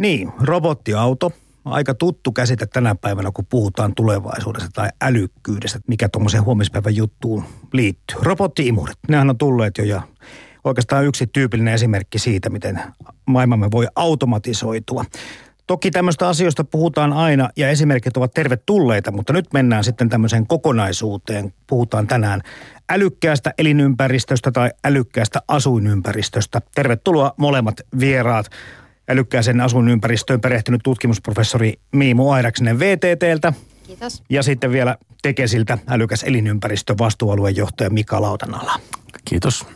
Niin, robottiauto. Aika tuttu käsite tänä päivänä, kun puhutaan tulevaisuudesta tai älykkyydestä, mikä tuommoiseen huomispäivän juttuun liittyy. Robottiimurit, nehän on tulleet jo ja oikeastaan yksi tyypillinen esimerkki siitä, miten maailmamme voi automatisoitua. Toki tämmöistä asioista puhutaan aina ja esimerkit ovat tervetulleita, mutta nyt mennään sitten tämmöiseen kokonaisuuteen. Puhutaan tänään älykkäästä elinympäristöstä tai älykkäästä asuinympäristöstä. Tervetuloa molemmat vieraat. Älykkääseen asuinympäristöön perehtynyt tutkimusprofessori Miimu Airaksinen VTTltä. Kiitos. Ja sitten vielä Tekesiltä älykäs elinympäristö vastuualuejohtaja Mika Lautanala. Kiitos.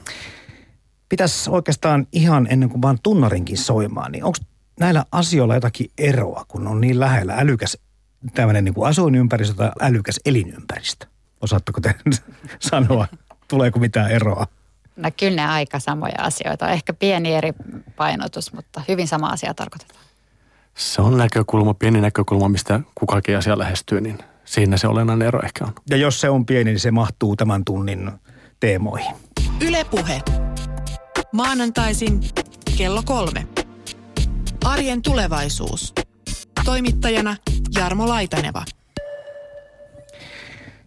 Pitäisi oikeastaan ihan ennen kuin vaan tunnarinkin soimaan, niin onko näillä asioilla jotakin eroa, kun on niin lähellä älykäs tämmöinen niin kuin asuinympäristö tai älykäs elinympäristö? Osaatteko te sanoa, tuleeko mitään eroa? No kyllä ne aika samoja asioita. Ehkä pieni eri painotus, mutta hyvin sama asia tarkoitetaan. Se on näkökulma, pieni näkökulma, mistä kukakin asia lähestyy, niin siinä se olennainen ero ehkä on. Ja jos se on pieni, niin se mahtuu tämän tunnin teemoihin. Ylepuhe. Maanantaisin kello kolme. Arjen tulevaisuus. Toimittajana Jarmo Laitaneva.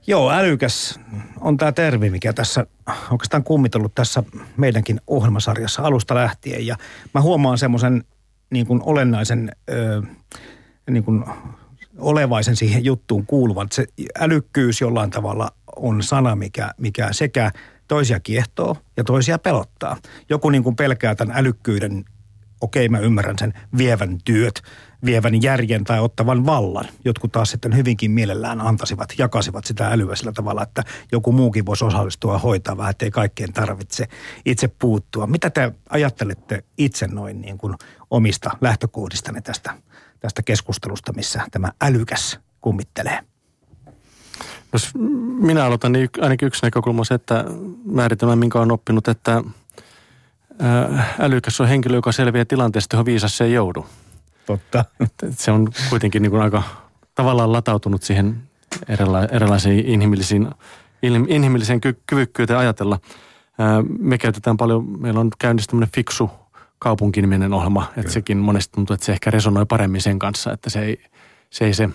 Joo, älykäs on tämä termi, mikä tässä oikeastaan kummitellut tässä meidänkin ohjelmasarjassa alusta lähtien. Ja mä huomaan semmoisen niin kuin olennaisen ö, niin kuin olevaisen siihen juttuun kuuluvan. Se älykkyys jollain tavalla on sana, mikä, mikä sekä toisia kiehtoo ja toisia pelottaa. Joku niin kuin pelkää tämän älykkyyden okei mä ymmärrän sen vievän työt, vievän järjen tai ottavan vallan. Jotkut taas sitten hyvinkin mielellään antaisivat, jakasivat sitä älyä sillä tavalla, että joku muukin voisi osallistua hoitaa vähän, ettei kaikkien tarvitse itse puuttua. Mitä te ajattelette itse noin niin kuin omista lähtökohdistanne tästä, tästä keskustelusta, missä tämä älykäs kummittelee? Jos minä aloitan, niin ainakin yksi näkökulma on se, että määritelmä, minkä olen oppinut, että älykäs on henkilö, joka selviää tilanteesta, johon viisas se ei joudu. Totta. Se on kuitenkin niin kuin aika tavallaan latautunut siihen erila- erilaisiin inhimillisiin, inhimilliseen ky- kyvykkyyteen ajatella. Me käytetään paljon, meillä on käynnissä tämmöinen fiksu kaupunkiniminen ohjelma, että Kyllä. sekin monesti tuntuu, että se ehkä resonoi paremmin sen kanssa, että se ei se, ei se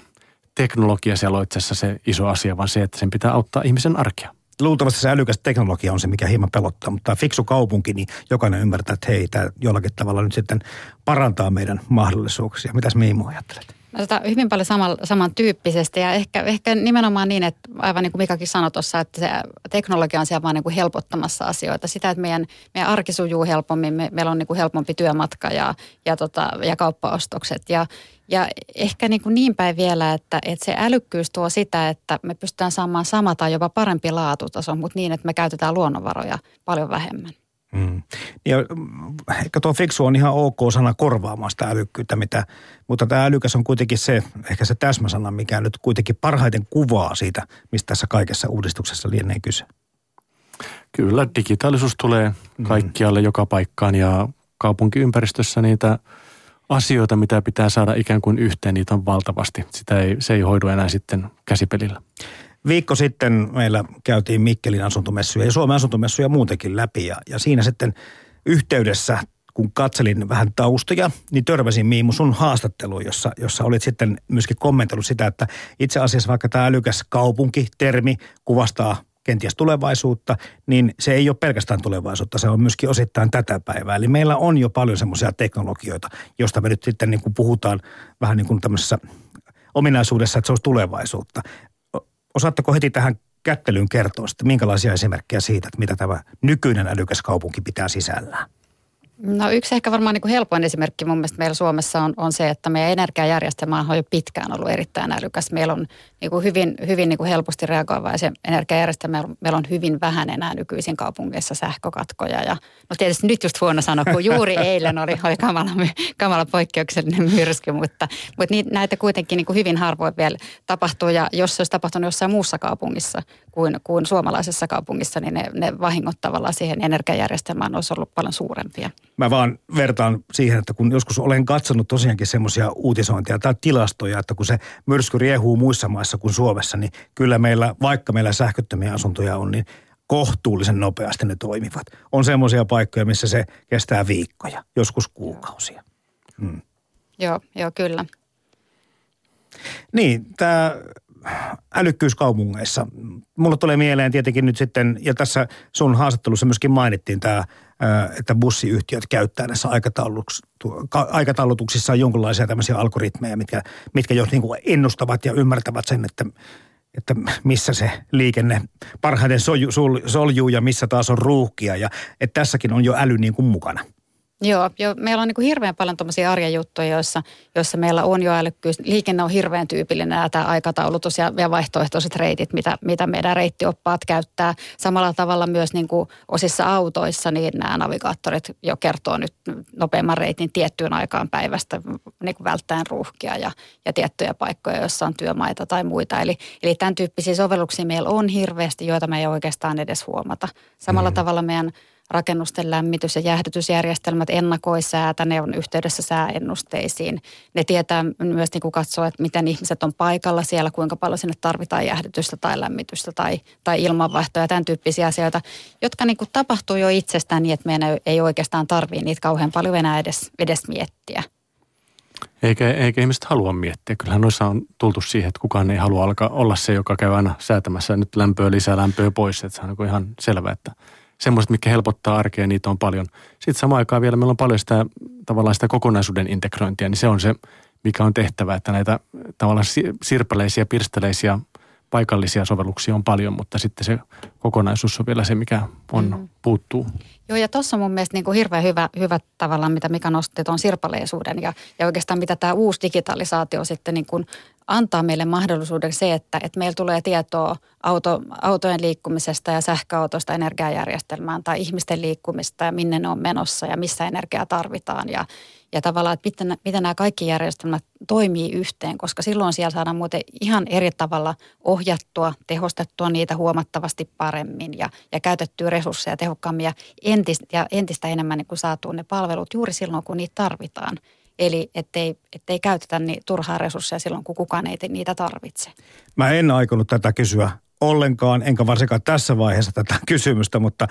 teknologia siellä ole itse asiassa se iso asia, vaan se, että sen pitää auttaa ihmisen arkea luultavasti se älykäs teknologia on se, mikä hieman pelottaa, mutta fiksu kaupunki, niin jokainen ymmärtää, että hei, tämä jollakin tavalla nyt sitten parantaa meidän mahdollisuuksia. Mitäs Miimu ajattelet? No, tota, hyvin paljon saman, samantyyppisesti ja ehkä, ehkä nimenomaan niin, että aivan niin kuin Mikakin sanoi tuossa, että se teknologia on siellä vaan niin kuin helpottamassa asioita. Sitä, että meidän, meidän arki sujuu helpommin, me, meillä on niin kuin helpompi työmatka ja, ja, tota, ja kauppaostokset ja, ja ehkä niin, kuin niin päin vielä, että, että se älykkyys tuo sitä, että me pystytään saamaan sama tai jopa parempi laatutaso, mutta niin, että me käytetään luonnonvaroja paljon vähemmän. Mm. Ja ehkä tuo fiksu on ihan ok sana korvaamaan sitä älykkyyttä, mitä, mutta tämä älykäs on kuitenkin se, ehkä se täsmäsana, mikä nyt kuitenkin parhaiten kuvaa siitä, mistä tässä kaikessa uudistuksessa lienee kyse. Kyllä, digitaalisuus tulee mm. kaikkialle mm. joka paikkaan ja kaupunkiympäristössä niitä asioita, mitä pitää saada ikään kuin yhteen, niitä on valtavasti. Sitä ei, se ei hoidu enää sitten käsipelillä. Viikko sitten meillä käytiin Mikkelin asuntomessuja ja Suomen asuntomessuja muutenkin läpi ja, ja siinä sitten yhteydessä kun katselin vähän taustoja, niin törmäsin Miimu sun haastatteluun, jossa, jossa olit sitten myöskin kommentoinut sitä, että itse asiassa vaikka tämä älykäs kaupunki-termi kuvastaa kenties tulevaisuutta, niin se ei ole pelkästään tulevaisuutta, se on myöskin osittain tätä päivää. Eli meillä on jo paljon semmoisia teknologioita, joista me nyt sitten niin kuin puhutaan vähän niin kuin tämmöisessä ominaisuudessa, että se olisi tulevaisuutta. Osaatteko heti tähän kättelyyn kertoa, että minkälaisia esimerkkejä siitä, että mitä tämä nykyinen älykäs kaupunki pitää sisällään? No yksi ehkä varmaan niin kuin helpoin esimerkki mun mielestä meillä Suomessa on, on se, että meidän energiajärjestelmä on jo pitkään ollut erittäin älykäs. Meillä on niin kuin hyvin, hyvin niin kuin helposti reagoiva ja se energiajärjestelmä, meillä on hyvin vähän enää nykyisin kaupungeissa sähkökatkoja. Ja, no tietysti nyt just huono sanoa, kun juuri eilen oli, oli kamala, kamala poikkeuksellinen myrsky, mutta, mutta niitä, näitä kuitenkin niin kuin hyvin harvoin vielä tapahtuu. Ja jos se olisi tapahtunut jossain muussa kaupungissa kuin, kuin suomalaisessa kaupungissa, niin ne, ne vahingot tavallaan siihen energiajärjestelmään olisi ollut paljon suurempia. Mä vaan vertaan siihen, että kun joskus olen katsonut tosiaankin semmoisia uutisointia tai tilastoja, että kun se myrsky riehuu muissa maissa kuin Suomessa, niin kyllä meillä, vaikka meillä sähköttömiä asuntoja on, niin kohtuullisen nopeasti ne toimivat. On semmoisia paikkoja, missä se kestää viikkoja, joskus kuukausia. Hmm. Joo, joo kyllä. Niin, tämä älykkyys kaupungeissa. Mulla tulee mieleen tietenkin nyt sitten, ja tässä sun haastattelussa myöskin mainittiin tämä, että bussiyhtiöt käyttää näissä aikataulutuksissa jonkinlaisia tämmöisiä algoritmeja, mitkä, mitkä jo niin ennustavat ja ymmärtävät sen, että että missä se liikenne parhaiten soljuu ja missä taas on ruuhkia. Ja että tässäkin on jo äly niin kuin mukana. Joo, jo, meillä on niin kuin hirveän paljon tuommoisia arjen juttuja, joissa, joissa meillä on jo älykkyys. Liikenne on hirveän tyypillinen tämä aikataulutus ja, ja vaihtoehtoiset reitit, mitä, mitä meidän reittioppaat käyttää. Samalla tavalla myös niin kuin osissa autoissa niin nämä navigaattorit jo kertoo nyt nopeamman reitin tiettyyn aikaan päivästä niin kuin välttäen ruuhkia ja, ja tiettyjä paikkoja, joissa on työmaita tai muita. Eli, eli tämän tyyppisiä sovelluksia meillä on hirveästi, joita me ei oikeastaan edes huomata. Samalla mm. tavalla meidän rakennusten lämmitys- ja jäähdytysjärjestelmät ennakoi säätä, ne on yhteydessä sääennusteisiin. Ne tietää myös niin kuin katsoa, että miten ihmiset on paikalla siellä, kuinka paljon sinne tarvitaan jäähdytystä tai lämmitystä tai, tai ilmanvaihtoja, tämän tyyppisiä asioita, jotka niin kuin tapahtuu jo itsestään niin, että meidän ei oikeastaan tarvitse niitä kauhean paljon enää edes, edes miettiä. Eikä, eikä ihmiset halua miettiä. Kyllähän noissa on tultu siihen, että kukaan ei halua alkaa olla se, joka käy aina säätämässä nyt lämpöä lisää, lämpöä pois. Että se on niin ihan selvä, että semmoiset, mitkä helpottaa arkea, niitä on paljon. Sitten samaan aikaan vielä meillä on paljon sitä tavallaan sitä kokonaisuuden integrointia, niin se on se, mikä on tehtävä, että näitä tavallaan sirpaleisia, pirstaleisia paikallisia sovelluksia on paljon, mutta sitten se kokonaisuus on vielä se, mikä on, mm. puuttuu. Joo, ja tuossa mun mielestä niin kuin hirveän hyvä, hyvä tavallaan, mitä Mika nosti tuon sirpaleisuuden ja, ja oikeastaan mitä tämä uusi digitalisaatio sitten niin kuin antaa meille mahdollisuuden se, että, että meillä tulee tietoa auto, autojen liikkumisesta ja sähköautosta energiajärjestelmään tai ihmisten liikkumista ja minne ne on menossa ja missä energiaa tarvitaan ja, ja tavallaan, että miten, miten nämä kaikki järjestelmät toimii yhteen, koska silloin siellä saadaan muuten ihan eri tavalla ohjattua, tehostettua niitä huomattavasti paremmin ja, ja käytettyä resursseja tehokkaammin ja entistä, ja entistä enemmän niin kuin saatu ne palvelut juuri silloin, kun niitä tarvitaan. Eli ettei, ettei käytetä niin turhaa resursseja silloin, kun kukaan ei niitä tarvitse. Mä en aikonut tätä kysyä ollenkaan, enkä varsinkaan tässä vaiheessa tätä kysymystä, mutta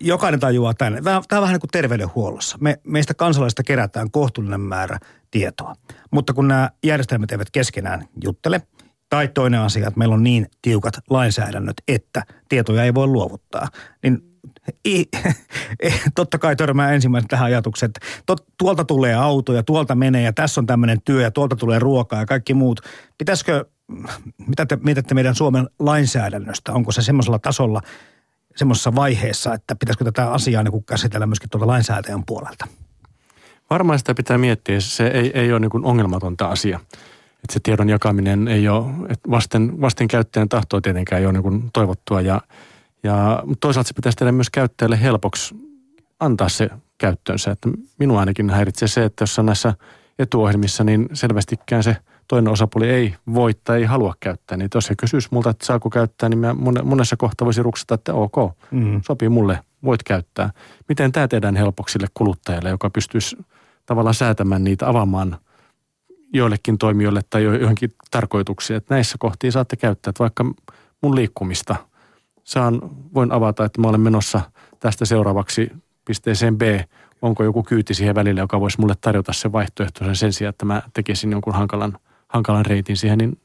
jokainen tajuaa tänne. Tämä, tämä on vähän niin kuin terveydenhuollossa. Me, meistä kansalaisista kerätään kohtuullinen määrä tietoa, mutta kun nämä järjestelmät eivät keskenään juttele, tai toinen asia, että meillä on niin tiukat lainsäädännöt, että tietoja ei voi luovuttaa, niin I, totta kai törmää ensimmäisenä tähän ajatukseen, että tot, tuolta tulee auto ja tuolta menee ja tässä on tämmöinen työ ja tuolta tulee ruokaa ja kaikki muut. Pitäisikö, mitä te mietitte meidän Suomen lainsäädännöstä? Onko se semmoisella tasolla, semmoisessa vaiheessa, että pitäisikö tätä asiaa niin käsitellä myöskin tuolta lainsäätäjän puolelta? Varmaan sitä pitää miettiä. Se ei, ei ole niin ongelmatonta asia. Että se tiedon jakaminen ei ole, että vasten, vasten käyttäjän tahtoa tietenkään ei ole niin toivottua ja – ja toisaalta se pitäisi tehdä myös käyttäjälle helpoksi antaa se käyttöönsä. Että minua ainakin häiritsee se, että jos näissä etuohjelmissa, niin selvästikään se toinen osapuoli ei voi tai ei halua käyttää. Niin jos he kysyisi multa, että saako käyttää, niin mä monessa kohtaa voisin ruksata, että ok, mm. sopii mulle, voit käyttää. Miten tämä tehdään helpoksi sille kuluttajalle, joka pystyisi tavallaan säätämään niitä avaamaan joillekin toimijoille tai johonkin tarkoituksiin. Että näissä kohtiin saatte käyttää, että vaikka mun liikkumista – saan, voin avata, että mä olen menossa tästä seuraavaksi pisteeseen B. Onko joku kyyti siihen välille, joka voisi mulle tarjota sen vaihtoehtoisen sen sijaan, että mä tekisin jonkun hankalan, hankalan reitin siihen, niin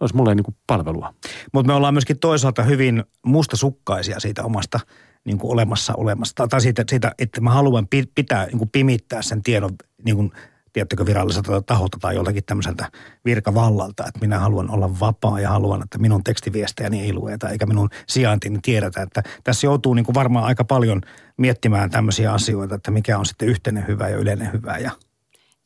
olisi mulle niin kuin palvelua. Mutta me ollaan myöskin toisaalta hyvin mustasukkaisia siitä omasta niin kuin olemassa olemasta. Tai siitä, siitä, että mä haluan pitää, niin kuin pimittää sen tiedon niin kuin tiettykö viralliselta taholta tai joltakin tämmöiseltä virkavallalta, että minä haluan olla vapaa ja haluan, että minun tekstiviestejäni ei lueta eikä minun sijaintini tiedetä. Että tässä joutuu niin kuin varmaan aika paljon miettimään tämmöisiä asioita, että mikä on sitten yhteinen hyvä ja yleinen hyvä ja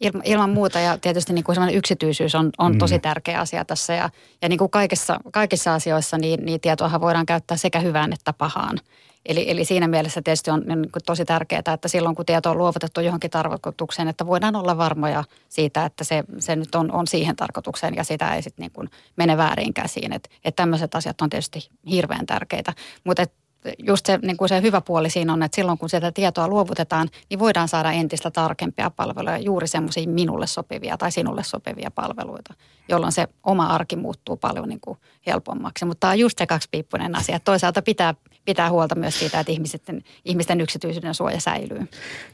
Ilma, ilman muuta ja tietysti niin kuin yksityisyys on, on mm. tosi tärkeä asia tässä ja, ja niin kuin kaikissa, kaikissa asioissa niin, niin tietoahan voidaan käyttää sekä hyvään että pahaan. Eli, eli siinä mielessä tietysti on niin kuin tosi tärkeää, että silloin kun tieto on luovutettu johonkin tarkoitukseen, että voidaan olla varmoja siitä, että se, se nyt on, on siihen tarkoitukseen ja sitä ei sitten niin mene väärin käsiin. Että et tämmöiset asiat on tietysti hirveän tärkeitä. Mutta just se, niin kuin se hyvä puoli siinä on, että silloin kun sieltä tietoa luovutetaan, niin voidaan saada entistä tarkempia palveluja, juuri semmoisia minulle sopivia tai sinulle sopivia palveluita, jolloin se oma arki muuttuu paljon niin kuin helpommaksi. Mutta tämä on just se kaksipiippunen asia. Toisaalta pitää, pitää huolta myös siitä, että ihmisten, ihmisten yksityisyyden suoja säilyy.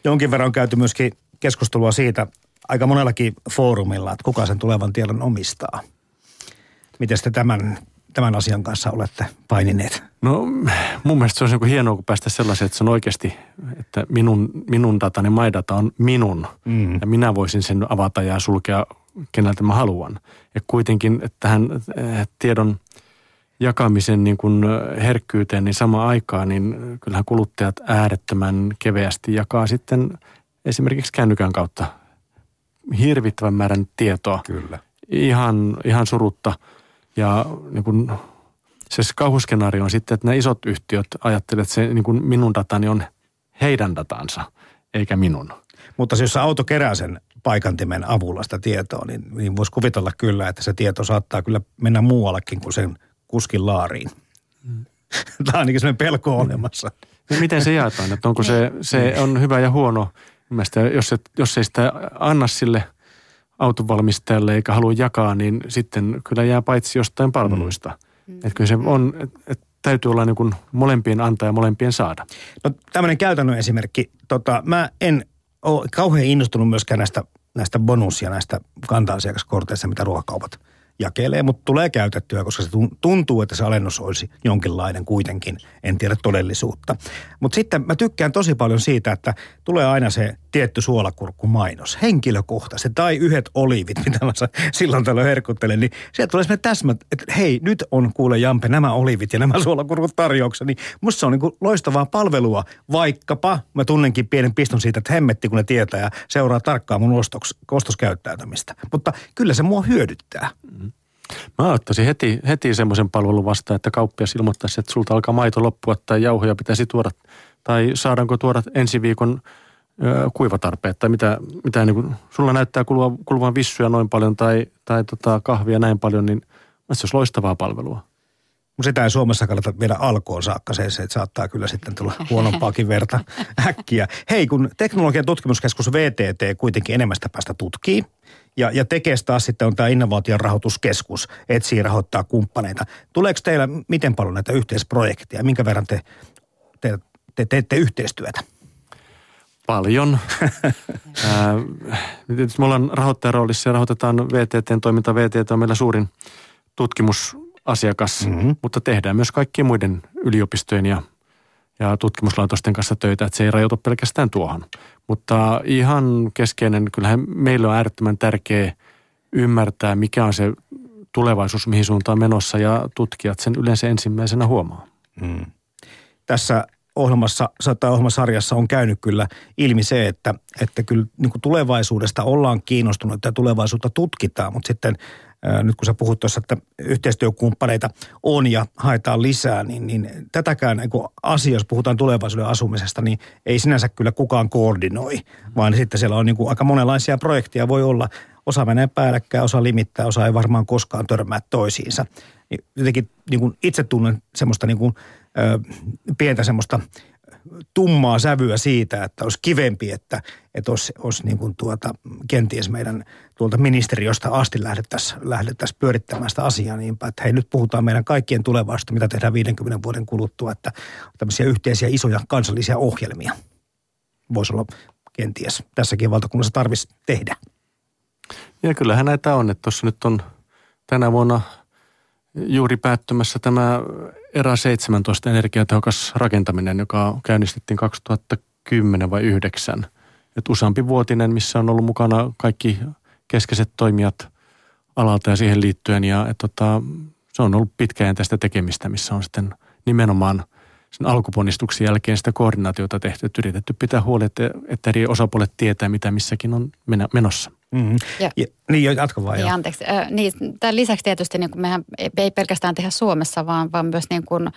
Jonkin verran on käyty myöskin keskustelua siitä, aika monellakin foorumilla, että kuka sen tulevan tiedon omistaa. Miten te tämän, tämän asian kanssa olette painineet? No mun mielestä se olisi niin hienoa, kun päästä sellaiseen, että se on oikeasti, että minun, minun datani, my data on minun. Mm. Ja minä voisin sen avata ja sulkea keneltä mä haluan. Ja kuitenkin että tähän eh, tiedon jakamisen niin kuin herkkyyteen, niin sama aikaan, niin kyllähän kuluttajat äärettömän keveästi jakaa sitten esimerkiksi kännykän kautta hirvittävän määrän tietoa. Kyllä. Ihan, ihan surutta. Ja niin kuin, se kauhuskenaario on sitten, että nämä isot yhtiöt ajattelevat, että se niin kuin minun datani on heidän datansa, eikä minun. Mutta jos auto kerää sen paikantimen avulla sitä tietoa, niin, niin voisi kuvitella kyllä, että se tieto saattaa kyllä mennä muuallekin kuin sen kuskin laariin. Mm. Tämä on ainakin sellainen pelko olemassa. No miten se jaetaan? Että onko se, se on hyvä ja huono? Mielestäni, jos, et, jos ei sitä anna sille autonvalmistajalle eikä halua jakaa, niin sitten kyllä jää paitsi jostain palveluista. Mm. Että kyllä se on, että et täytyy olla niin kuin molempien antaa ja molempien saada. No tämmöinen käytännön esimerkki. Tota, mä en ole kauhean innostunut myöskään näistä, näistä bonus- ja näistä kanta-asiakaskorteista, mitä ruokakaupat jakelee, mutta tulee käytettyä, koska se tuntuu, että se alennus olisi jonkinlainen kuitenkin. En tiedä todellisuutta. Mutta sitten mä tykkään tosi paljon siitä, että tulee aina se tietty suolakurkkumainos, henkilökohtaisesti, tai yhdet olivit, mitä mä silloin tällöin herkuttelen, niin sieltä tulee semmoinen täsmä, että hei, nyt on kuule Jampe nämä olivit ja nämä suolakurkut tarjouksessa, niin musta se on niin kuin loistavaa palvelua, vaikkapa mä tunnenkin pienen piston siitä, että hemmetti, kun ne tietää ja seuraa tarkkaan mun ostoks, ostoskäyttäytymistä. Mutta kyllä se mua hyödyttää. Mm. Mä ottaisin heti, heti semmoisen palvelun vastaan, että kauppias ilmoittaisi, että sulta alkaa maito loppua tai jauhoja pitäisi tuoda. Tai saadaanko tuoda ensi viikon kuivatarpeet tai mitä, mitä niin kuin, sulla näyttää kuluvan, kuluvan vissuja noin paljon tai, tai tota kahvia näin paljon, niin se olisi loistavaa palvelua. Mutta sitä ei Suomessa kannata viedä alkoon saakka, se, se saattaa kyllä sitten tulla huonompaakin verta äkkiä. Hei, kun teknologian tutkimuskeskus VTT kuitenkin enemmästä päästä tutkii, ja, ja Tekes taas sitten on tämä innovaation rahoituskeskus, etsii rahoittaa kumppaneita. Tuleeko teillä miten paljon näitä yhteisprojekteja? Minkä verran te, te, te teette yhteistyötä? Paljon. me ollaan rahoittajaroolissa ja rahoitetaan VTTn toiminta. VTT on meillä suurin tutkimusasiakas, mm-hmm. mutta tehdään myös kaikkien muiden yliopistojen ja, ja tutkimuslaitosten kanssa töitä, että se ei rajoitu pelkästään tuohon. Mutta ihan keskeinen, kyllähän meillä on äärettömän tärkeä ymmärtää, mikä on se tulevaisuus, mihin suuntaan menossa ja tutkijat sen yleensä ensimmäisenä huomaa. Mm. Tässä ohjelmassa tai ohjelmasarjassa on käynyt kyllä ilmi se, että, että kyllä niin kuin tulevaisuudesta ollaan kiinnostunut ja tulevaisuutta tutkitaan, mutta sitten ää, nyt kun sä puhut tuossa, että yhteistyökumppaneita on ja haetaan lisää, niin, niin tätäkään niin asia, jos puhutaan tulevaisuuden asumisesta, niin ei sinänsä kyllä kukaan koordinoi, vaan sitten siellä on niin kuin aika monenlaisia projekteja voi olla. Osa menee päällekkäin, osa limittää, osa ei varmaan koskaan törmää toisiinsa. Niin jotenkin niin kuin itse tunnen semmoista niin kuin – pientä semmoista tummaa sävyä siitä, että olisi kivempi, että, että olisi, olisi niin kuin tuota, kenties meidän tuolta ministeriöstä asti lähdettäisiin lähdettäisi pyörittämään sitä asiaa niin että hei nyt puhutaan meidän kaikkien tulevaisuudesta, mitä tehdään 50 vuoden kuluttua, että tämmöisiä yhteisiä isoja kansallisia ohjelmia voisi olla kenties tässäkin valtakunnassa tarvitsisi tehdä. Ja kyllähän näitä on, että tuossa nyt on tänä vuonna juuri päättymässä tämä ERA 17 energiatehokas rakentaminen, joka käynnistettiin 2010 vai 9. Et useampi vuotinen, missä on ollut mukana kaikki keskeiset toimijat alalta ja siihen liittyen. Ja et tota, se on ollut pitkäjäntäistä tekemistä, missä on sitten nimenomaan sen alkuponnistuksen jälkeen sitä koordinaatiota tehty, että yritetty pitää huoli, että, että eri osapuolet tietää, mitä missäkin on menossa. Mm-hmm. Ja, ja, niin, jatka vaan. Niin, anteeksi. Äh, niin, tämän lisäksi tietysti niin kuin mehän ei pelkästään tehdä Suomessa, vaan, vaan myös niin kuin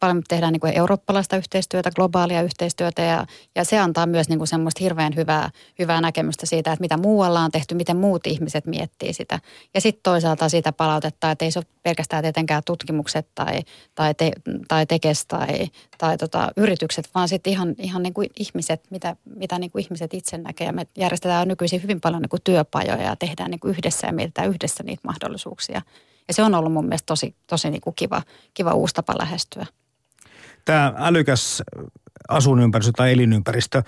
paljon tehdään niin kuin eurooppalaista yhteistyötä, globaalia yhteistyötä ja, ja se antaa myös niin kuin semmoista hirveän hyvää, hyvää näkemystä siitä, että mitä muualla on tehty, miten muut ihmiset miettii sitä. Ja sitten toisaalta sitä palautetta, että ei se ole pelkästään tietenkään tutkimukset tai, tai, te, tai tekes tai, tai tota, yritykset, vaan sitten ihan, ihan niin kuin ihmiset, mitä, mitä niin kuin ihmiset itse näkee. Me järjestetään nykyisin hyvin paljon niin kuin työpajoja ja tehdään niin kuin yhdessä ja mietitään yhdessä niitä mahdollisuuksia – ja se on ollut mun mielestä tosi, tosi niin kuin kiva, kiva uusi tapa lähestyä. Tämä älykäs asuinympäristö tai elinympäristö,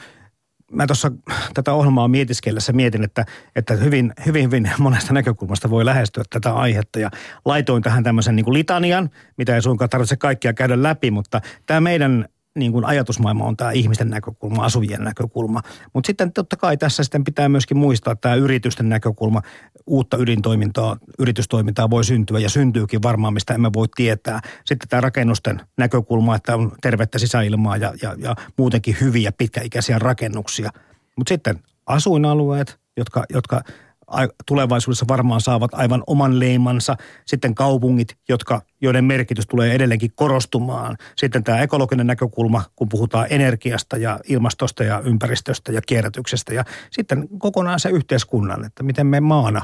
mä tuossa tätä ohjelmaa mietiskellessä mietin, että, että hyvin, hyvin, hyvin monesta näkökulmasta voi lähestyä tätä aihetta. Ja laitoin tähän tämmöisen niin kuin litanian, mitä ei suinkaan tarvitse kaikkia käydä läpi, mutta tämä meidän niin kuin ajatusmaailma on tämä ihmisten näkökulma, asujien näkökulma. Mutta sitten totta kai tässä sitten pitää myöskin muistaa tämä yritysten näkökulma. Uutta ydintoimintaa, yritystoimintaa voi syntyä ja syntyykin varmaan, mistä emme voi tietää. Sitten tämä rakennusten näkökulma, että on tervettä sisäilmaa ja, ja, ja muutenkin hyviä pitkäikäisiä rakennuksia. Mutta sitten asuinalueet, jotka, jotka tulevaisuudessa varmaan saavat aivan oman leimansa. Sitten kaupungit, jotka, joiden merkitys tulee edelleenkin korostumaan. Sitten tämä ekologinen näkökulma, kun puhutaan energiasta ja ilmastosta ja ympäristöstä ja kierrätyksestä. Ja sitten kokonaan se yhteiskunnan, että miten me maana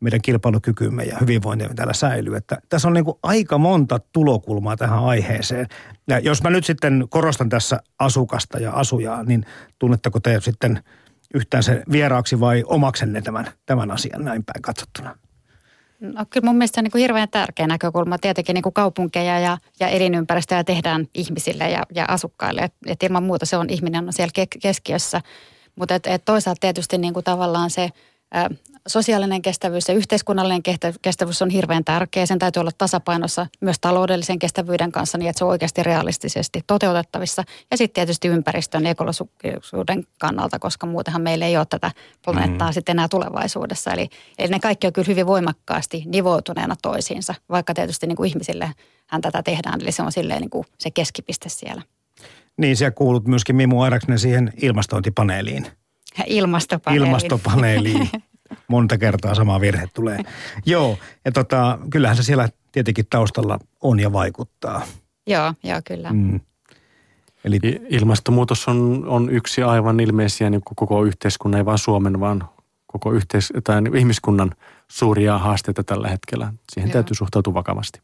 meidän kilpailukykymme ja hyvinvointimme täällä säilyy. Että tässä on niin kuin aika monta tulokulmaa tähän aiheeseen. Ja jos mä nyt sitten korostan tässä asukasta ja asujaa, niin tunnetteko te sitten – yhtään se vieraaksi vai omaksenne tämän, tämän asian näin päin katsottuna? No kyllä mun mielestä se on niin kuin hirveän tärkeä näkökulma. Tietenkin niin kuin kaupunkeja ja, ja elinympäristöjä tehdään ihmisille ja, ja asukkaille. Et, et ilman muuta se on ihminen on siellä keskiössä. Mutta toisaalta tietysti niin kuin tavallaan se sosiaalinen kestävyys ja yhteiskunnallinen kestävyys on hirveän tärkeä. Sen täytyy olla tasapainossa myös taloudellisen kestävyyden kanssa niin, että se on oikeasti realistisesti toteutettavissa. Ja sitten tietysti ympäristön ekologisuuden kannalta, koska muutenhan meillä ei ole tätä planeettaa mm. sitten enää tulevaisuudessa. Eli, eli ne kaikki on kyllä hyvin voimakkaasti nivoutuneena toisiinsa, vaikka tietysti niin kuin ihmisille hän tätä tehdään. Eli se on silleen niin kuin se keskipiste siellä. Niin, siellä kuulut myöskin Mimu Airaksinen siihen ilmastointipaneeliin. Ilmastopaneeliin. Ilmastopaneeliin. Monta kertaa sama virhe tulee. Joo, ja tota, kyllähän se siellä tietenkin taustalla on ja vaikuttaa. Joo, joo kyllä. Mm. Eli... Ilmastonmuutos on, on yksi aivan ilmeisiä niin koko yhteiskunnan, ei vain Suomen, vaan koko yhteis- tai ihmiskunnan suuria haasteita tällä hetkellä. Siihen Joo. täytyy suhtautua vakavasti.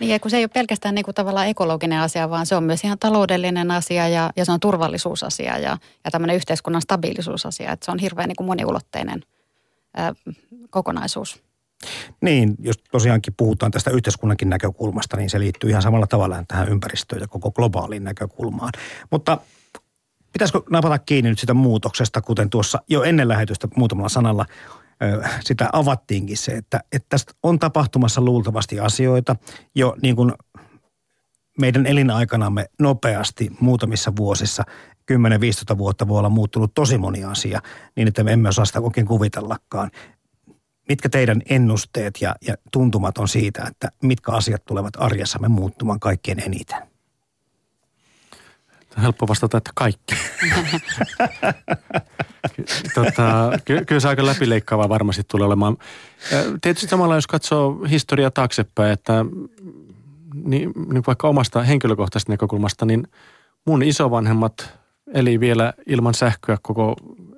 Niin, kun se ei ole pelkästään niin kuin tavallaan ekologinen asia, vaan se on myös ihan taloudellinen asia ja, ja se on turvallisuusasia ja, ja tämmöinen yhteiskunnan stabiilisuusasia. Että se on hirveän niin kuin moniulotteinen ää, kokonaisuus. Niin, jos tosiaankin puhutaan tästä yhteiskunnankin näkökulmasta, niin se liittyy ihan samalla tavalla tähän ympäristöön ja koko globaaliin näkökulmaan. Mutta pitäisikö napata kiinni nyt sitä muutoksesta, kuten tuossa jo ennen lähetystä muutamalla sanalla sitä avattiinkin se, että, että tästä on tapahtumassa luultavasti asioita jo niin kuin meidän elinaikanamme nopeasti muutamissa vuosissa, 10-15 vuotta voi olla muuttunut tosi moni asia, niin että me emme osaa sitä oikein kuvitellakaan. Mitkä teidän ennusteet ja, ja tuntumat on siitä, että mitkä asiat tulevat arjessamme muuttumaan kaikkein eniten? Helppo vastata, että kaikki. tota, ky- kyllä se aika läpileikkaavaa varmasti tulee olemaan. Tietysti samalla jos katsoo historiaa taaksepäin, että niin, niin vaikka omasta henkilökohtaisesta näkökulmasta, niin mun isovanhemmat eli vielä ilman sähköä koko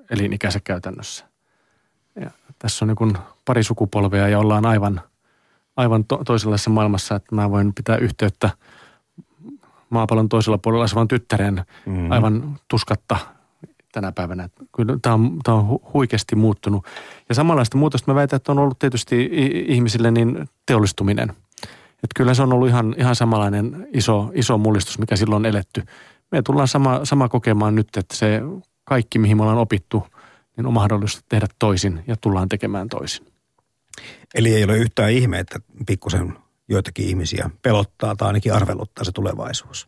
elinikänsä käytännössä. Ja tässä on niin pari sukupolvea ja ollaan aivan, aivan to- toisenlaisessa maailmassa, että mä voin pitää yhteyttä – maapallon toisella puolella asuvan tyttären mm. aivan tuskatta tänä päivänä. Kyllä tämä on, tämä on huikeasti muuttunut. Ja samanlaista muutosta mä väitän, että on ollut tietysti ihmisille niin teollistuminen. Että kyllä se on ollut ihan, ihan samanlainen iso, iso mullistus, mikä silloin on eletty. Me tullaan sama, sama kokemaan nyt, että se kaikki, mihin me ollaan opittu, niin on mahdollista tehdä toisin ja tullaan tekemään toisin. Eli ei ole yhtään ihme, että pikkusen joitakin ihmisiä pelottaa tai ainakin arveluttaa se tulevaisuus.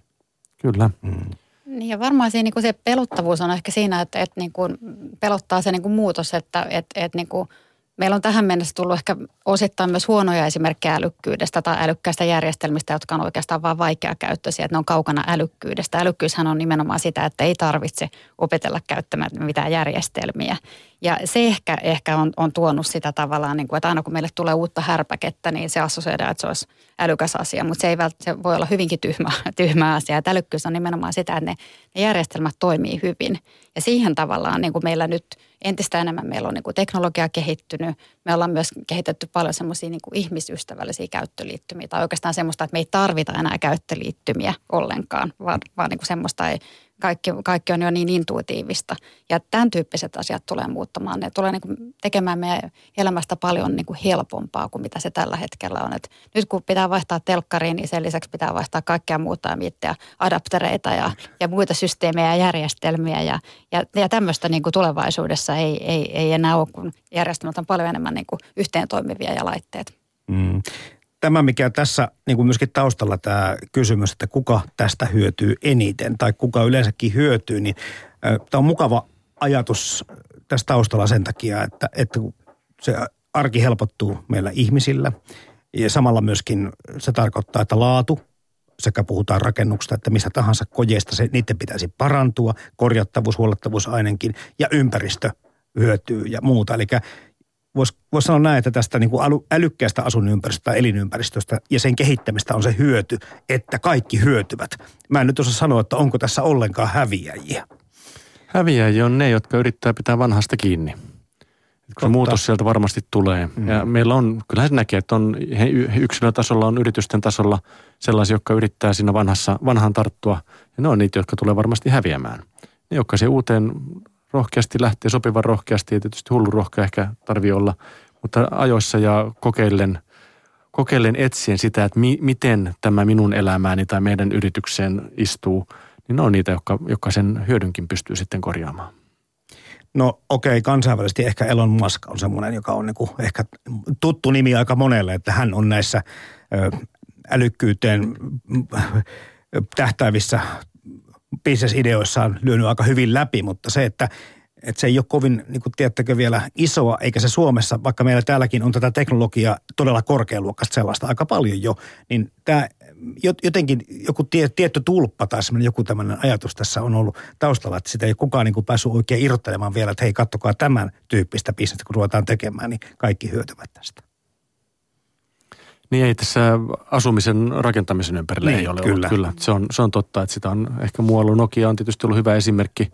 Kyllä. Mm. Niin ja varmaan siinä, niin kuin se pelottavuus on ehkä siinä, että, että niin kuin pelottaa se niin kuin muutos, että, että, että niin kuin – Meillä on tähän mennessä tullut ehkä osittain myös huonoja esimerkkejä älykkyydestä tai älykkäistä järjestelmistä, jotka on oikeastaan vain vaikeakäyttöisiä, että ne on kaukana älykkyydestä. Älykkyyshän on nimenomaan sitä, että ei tarvitse opetella käyttämään mitään järjestelmiä. Ja se ehkä, ehkä on, on tuonut sitä tavallaan, niin kuin, että aina kun meille tulee uutta härpäkettä, niin se assosioidaan, että se olisi älykäs asia, mutta se, ei vält, se voi olla hyvinkin tyhmä, tyhmä asia. Että älykkyys on nimenomaan sitä, että ne, ne järjestelmät toimii hyvin. Ja siihen tavallaan niin kuin meillä nyt entistä enemmän meillä on niin kuin teknologia kehittynyt. Me ollaan myös kehitetty paljon semmoisia niin ihmisystävällisiä käyttöliittymiä tai oikeastaan semmoista, että me ei tarvita enää käyttöliittymiä ollenkaan, vaan, vaan niin kuin semmoista ei kaikki, kaikki on jo niin intuitiivista. Ja tämän tyyppiset asiat tulee muuttamaan. Ne tulee niin kuin tekemään meidän elämästä paljon niin kuin helpompaa kuin mitä se tällä hetkellä on. Et nyt kun pitää vaihtaa telkkariin, niin sen lisäksi pitää vaihtaa kaikkea muuta ja adaptereita ja, ja muita systeemejä ja järjestelmiä. Ja, ja, ja tämmöistä niin kuin tulevaisuudessa ei, ei, ei enää ole, kun järjestelmät on paljon enemmän niin kuin yhteen toimivia ja laitteet. Mm tämä, mikä tässä niin kuin myöskin taustalla tämä kysymys, että kuka tästä hyötyy eniten tai kuka yleensäkin hyötyy, niin tämä on mukava ajatus tässä taustalla sen takia, että, että se arki helpottuu meillä ihmisillä ja samalla myöskin se tarkoittaa, että laatu sekä puhutaan rakennuksesta että mistä tahansa kojeista, se, niiden pitäisi parantua, korjattavuus, huollettavuus ainakin ja ympäristö hyötyy ja muuta. Eli voisi vois sanoa näin, että tästä niin kuin älykkäästä asuinympäristöstä, elinympäristöstä ja sen kehittämistä on se hyöty, että kaikki hyötyvät. Mä en nyt osaa sanoa, että onko tässä ollenkaan häviäjiä. Häviäjiä on ne, jotka yrittää pitää vanhasta kiinni. Se muutos sieltä varmasti tulee. Mm. Ja meillä on, kyllähän se näkee, että on yksilötasolla, on yritysten tasolla sellaisia, jotka yrittää siinä vanhassa, vanhan tarttua. Ja ne on niitä, jotka tulee varmasti häviämään. Ne, jotka se uuteen rohkeasti lähtee, sopivan rohkeasti ja tietysti hullu rohkea ehkä tarvii olla, mutta ajoissa ja kokeillen, kokeillen etsien sitä, että mi, miten tämä minun elämääni tai meidän yritykseen istuu, niin ne on niitä, jotka, jotka sen hyödynkin pystyy sitten korjaamaan. No okei, okay, kansainvälisesti ehkä Elon Musk on semmoinen, joka on niinku ehkä tuttu nimi aika monelle, että hän on näissä ö, älykkyyteen tähtäävissä bisnesideoissaan lyönyt aika hyvin läpi, mutta se, että että se ei ole kovin, niin kuin tiedättekö, vielä isoa, eikä se Suomessa, vaikka meillä täälläkin on tätä teknologiaa todella korkealuokkaista sellaista aika paljon jo, niin tämä jotenkin joku tie, tietty tulppa tai joku tämmöinen ajatus tässä on ollut taustalla, että sitä ei kukaan niin kuin päässyt oikein irrottelemaan vielä, että hei kattokaa tämän tyyppistä bisnestä, kun ruvetaan tekemään, niin kaikki hyötyvät tästä. Niin ei tässä asumisen rakentamisen ympärillä niin, ei ole kyllä. ollut. Kyllä. Se on, se on totta, että sitä on ehkä muualla. Nokia on tietysti ollut hyvä esimerkki,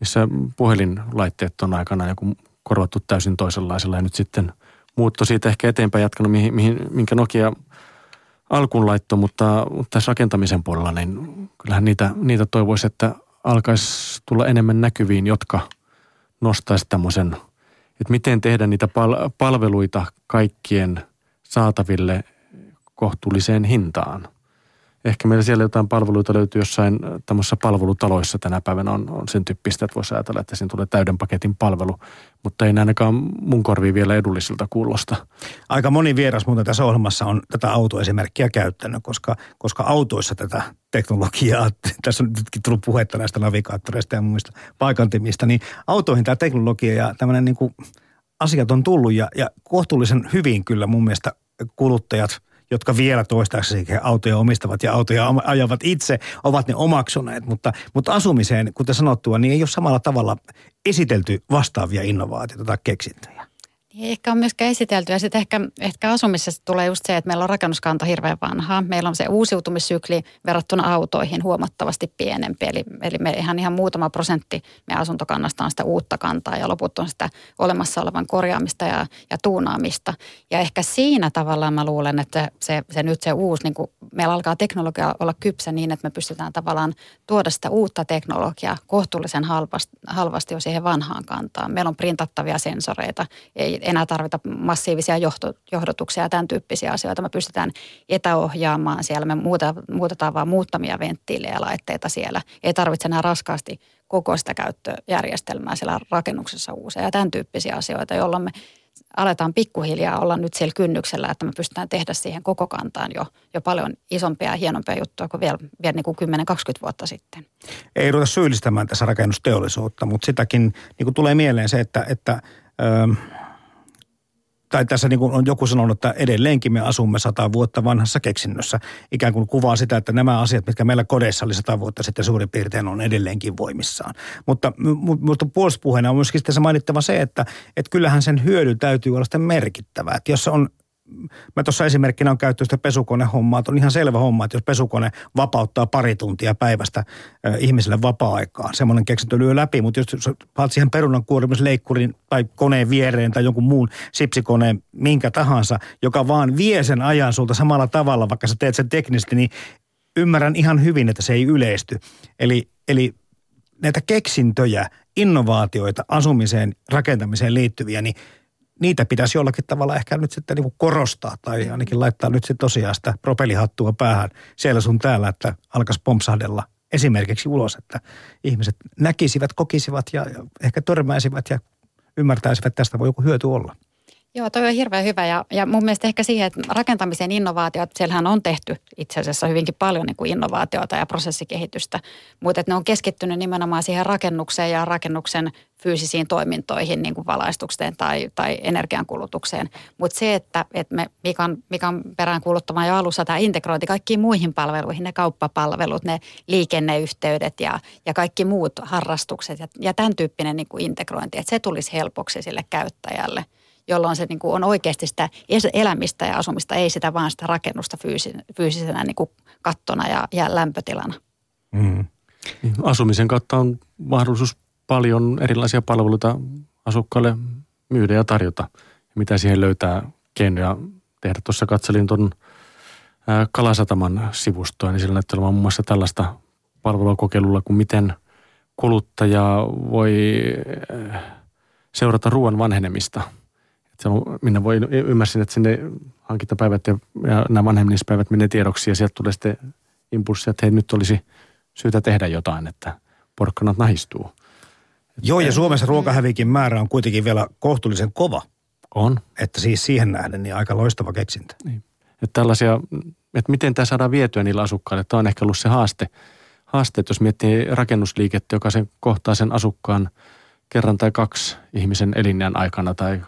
missä puhelinlaitteet on aikana joku korvattu täysin toisenlaisella ja nyt sitten muutto siitä ehkä eteenpäin jatkanut, mihin, mihin, minkä Nokia alkuun laittoi, mutta, mutta tässä rakentamisen puolella, niin kyllähän niitä, niitä toivoisi, että alkaisi tulla enemmän näkyviin, jotka nostaisi tämmöisen, että miten tehdä niitä pal- palveluita kaikkien – saataville kohtuulliseen hintaan. Ehkä meillä siellä jotain palveluita löytyy jossain tämmöisissä palvelutaloissa tänä päivänä on, on sen tyyppistä, että voisi ajatella, että siinä tulee täyden paketin palvelu, mutta ei ainakaan mun korviin vielä edullisilta kuulosta. Aika moni vieras muuten tässä ohjelmassa on tätä autoesimerkkiä käyttänyt, koska, koska autoissa tätä teknologiaa, tässä on nytkin tullut puhetta näistä navigaattoreista ja muista paikantimista, niin autoihin tämä teknologia ja tämmöinen niin kuin asiat on tullut ja, ja kohtuullisen hyvin kyllä mun mielestä kuluttajat, jotka vielä toistaiseksi autoja omistavat ja autoja ajavat itse, ovat ne omaksuneet. Mutta, mutta asumiseen, kuten sanottua, niin ei ole samalla tavalla esitelty vastaavia innovaatioita tai keksintöjä. Niin ehkä on myöskään esitelty ja sitten ehkä, ehkä asumisessa tulee just se, että meillä on rakennuskanta hirveän vanha. Meillä on se uusiutumissykli verrattuna autoihin huomattavasti pienempi. Eli, eli me ihan, ihan muutama prosentti meidän asuntokannasta on sitä uutta kantaa ja loput on sitä olemassa olevan korjaamista ja, ja tuunaamista. Ja ehkä siinä tavallaan mä luulen, että se, se nyt se uusi, niin kuin meillä alkaa teknologia olla kypsä niin, että me pystytään tavallaan tuoda sitä uutta teknologiaa kohtuullisen halvasti, halvasti jo siihen vanhaan kantaan. Meillä on printattavia sensoreita, ei enää tarvita massiivisia johto, johdotuksia ja tämän tyyppisiä asioita. Me pystytään etäohjaamaan siellä, me muuta, muutetaan vaan muuttamia venttiilejä ja laitteita siellä. Ei tarvitse enää raskaasti koko sitä käyttöjärjestelmää siellä rakennuksessa uusia ja tämän tyyppisiä asioita, jolloin me aletaan pikkuhiljaa olla nyt siellä kynnyksellä, että me pystytään tehdä siihen koko kantaan jo, jo paljon isompia ja hienompia juttuja kuin vielä, vielä niin kuin 10-20 vuotta sitten. Ei ruveta syyllistämään tässä rakennusteollisuutta, mutta sitäkin niin kuin tulee mieleen se, että, että öö, tai tässä niin kuin on joku sanonut, että edelleenkin me asumme sata vuotta vanhassa keksinnössä. Ikään kuin kuvaa sitä, että nämä asiat, mitkä meillä kodeissa oli sata vuotta sitten suurin piirtein on edelleenkin voimissaan. Mutta, mutta puolustuspuheena on myöskin se mainittava se, että, että kyllähän sen hyödy täytyy olla sitten merkittävä. Että jos on mä tuossa esimerkkinä on käytetty sitä pesukonehommaa, on ihan selvä homma, että jos pesukone vapauttaa pari tuntia päivästä ihmiselle vapaa-aikaa, semmoinen keksintö lyö läpi, mutta jos saat siihen perunan kuorimisleikkurin tai koneen viereen tai jonkun muun sipsikoneen, minkä tahansa, joka vaan vie sen ajan sulta samalla tavalla, vaikka sä teet sen teknisesti, niin ymmärrän ihan hyvin, että se ei yleisty. Eli, eli näitä keksintöjä, innovaatioita asumiseen, rakentamiseen liittyviä, niin niitä pitäisi jollakin tavalla ehkä nyt sitten niin korostaa tai ainakin laittaa nyt sitten tosiaan sitä propelihattua päähän siellä sun täällä, että alkaisi pompsahdella esimerkiksi ulos, että ihmiset näkisivät, kokisivat ja ehkä törmäisivät ja ymmärtäisivät, että tästä voi joku hyöty olla. Joo, toi on hirveän hyvä ja, ja mun mielestä ehkä siihen, että rakentamisen innovaatiot, siellähän on tehty itse asiassa hyvinkin paljon niin kuin innovaatioita ja prosessikehitystä, mutta että ne on keskittynyt nimenomaan siihen rakennukseen ja rakennuksen fyysisiin toimintoihin, niin kuin valaistukseen tai, tai energiankulutukseen. Mutta se, että, että me Mikan, Mikan perään kuuluttamaan jo alussa tämä integrointi kaikkiin muihin palveluihin, ne kauppapalvelut, ne liikenneyhteydet ja, ja kaikki muut harrastukset ja, ja tämän tyyppinen niin kuin integrointi, että se tulisi helpoksi sille käyttäjälle – jolloin se niin kuin on oikeasti sitä elämistä ja asumista, ei sitä vaan sitä rakennusta fyysisenä niin kuin kattona ja, ja lämpötilana. Mm. Asumisen kautta on mahdollisuus paljon erilaisia palveluita asukkaille myydä ja tarjota. Mitä siihen löytää keinoja tehdä. Tuossa katselin tuon Kalasataman sivustoa, niin sillä näyttää olevan muun muassa tällaista palvelua kokeilulla kuin miten kuluttaja voi seurata ruoan vanhenemista – on, minä voi, ymmärsin, että sinne hankintapäivät ja, ja nämä vanhemmispäivät menee tiedoksi ja sieltä tulee sitten impulssi, että hei nyt olisi syytä tehdä jotain, että porkkanat nahistuu. Joo, ja Suomessa ruokahävikin määrä on kuitenkin vielä kohtuullisen kova. On. Että siis siihen nähden niin aika loistava keksintä. Niin. Että tällaisia, että miten tämä saadaan vietyä niillä asukkaille, tämä on ehkä ollut se haaste. Haaste, että jos miettii rakennusliikettä, joka sen kohtaa sen asukkaan kerran tai kaksi ihmisen elinjään aikana tai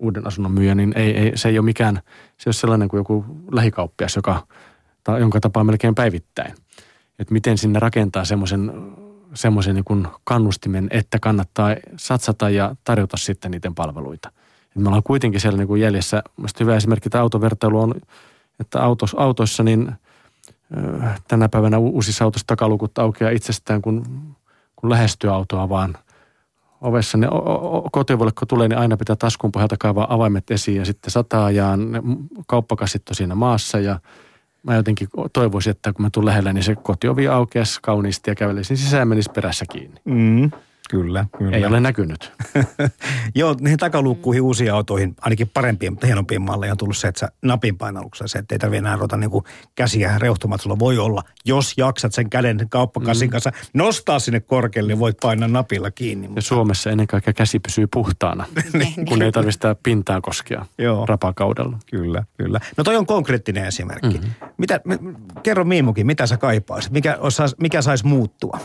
uuden asunnon myyjä, niin ei, ei, se ei ole mikään, se ei ole sellainen kuin joku lähikauppias, joka, tai, jonka tapaa melkein päivittäin. Että miten sinne rakentaa semmoisen semmoisen niin kannustimen, että kannattaa satsata ja tarjota sitten niiden palveluita. Et me ollaan kuitenkin siellä niin kuin jäljessä. Mielestäni hyvä esimerkki tämä autovertailu on, että autos, autoissa niin tänä päivänä uusissa autoissa takalukut aukeaa itsestään, kun, kun lähestyy autoa, vaan – ovessa, niin kotivuolle kun tulee, niin aina pitää taskun pohjalta kaivaa avaimet esiin ja sitten sataa ja kauppakassit on siinä maassa ja mä jotenkin toivoisin, että kun mä tulen lähellä, niin se kotiovi aukeaisi kauniisti ja kävelisin sisään menisi perässä kiinni. Mm. Kyllä, kyllä. Ei ole näkynyt. Joo, niihin takaluukkuihin uusiin autoihin, ainakin parempien, mutta hienompiin malleja on tullut se, että sä napin painalluksella se, että ei tarvitse enää ruveta niin käsiä reuhtumaan. Sulla voi olla, jos jaksat sen käden kauppakassin mm. kanssa nostaa sinne korkealle, niin voit painaa napilla kiinni. Mutta... Ja Suomessa ennen kaikkea käsi pysyy puhtaana, niin. kun ei tarvitse pintaa koskea Joo. rapakaudella. Kyllä, kyllä. No toi on konkreettinen esimerkki. Mm-hmm. Mitä, kerro Miimukin, mitä sä kaipaisit? Mikä, mikä saisi muuttua?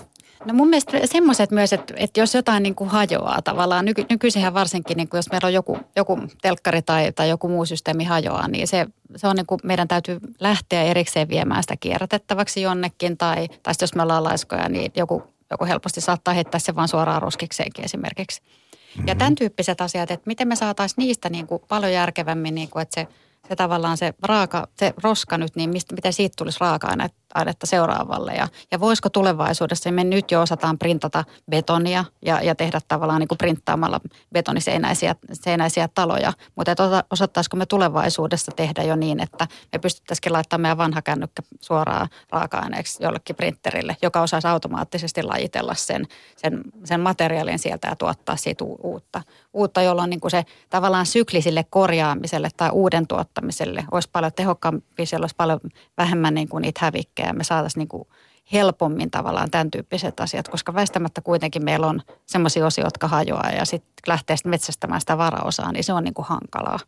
No mun mielestä semmoiset myös, että, että jos jotain niin kuin hajoaa tavallaan, nyky, nykyisinhän varsinkin, niin kuin jos meillä on joku, joku telkkari tai, tai joku muu systeemi hajoaa, niin se, se on niin kuin, meidän täytyy lähteä erikseen viemään sitä kierrätettäväksi jonnekin, tai, tai jos me ollaan laiskoja, niin joku, joku helposti saattaa heittää se vaan suoraan roskikseenkin esimerkiksi. Mm-hmm. Ja tämän tyyppiset asiat, että miten me saataisiin niistä niin kuin paljon järkevämmin, niin kuin, että se, se tavallaan se raaka, se roska nyt, niin mistä, miten siitä tulisi raaka-ainetta aidetta seuraavalle. Ja, ja voisiko tulevaisuudessa, me nyt jo osataan printata betonia ja, ja tehdä tavallaan niin kuin printtaamalla betoniseinäisiä seinäisiä taloja, mutta että osattaisiko me tulevaisuudessa tehdä jo niin, että me pystyttäisikin laittamaan meidän vanha kännykkä suoraan raaka-aineeksi jollekin printerille, joka osaisi automaattisesti lajitella sen, sen, sen materiaalin sieltä ja tuottaa siitä uutta, uutta jolloin niin kuin se tavallaan syklisille korjaamiselle tai uuden tuottamiselle olisi paljon tehokkaampi, siellä olisi paljon vähemmän niin kuin niitä ja me saataisiin niin kuin helpommin tavallaan tämän tyyppiset asiat, koska väistämättä kuitenkin meillä on semmoisia osia, jotka hajoaa ja sitten lähtee sitten metsästämään sitä varaosaa, niin se on niin kuin hankalaa.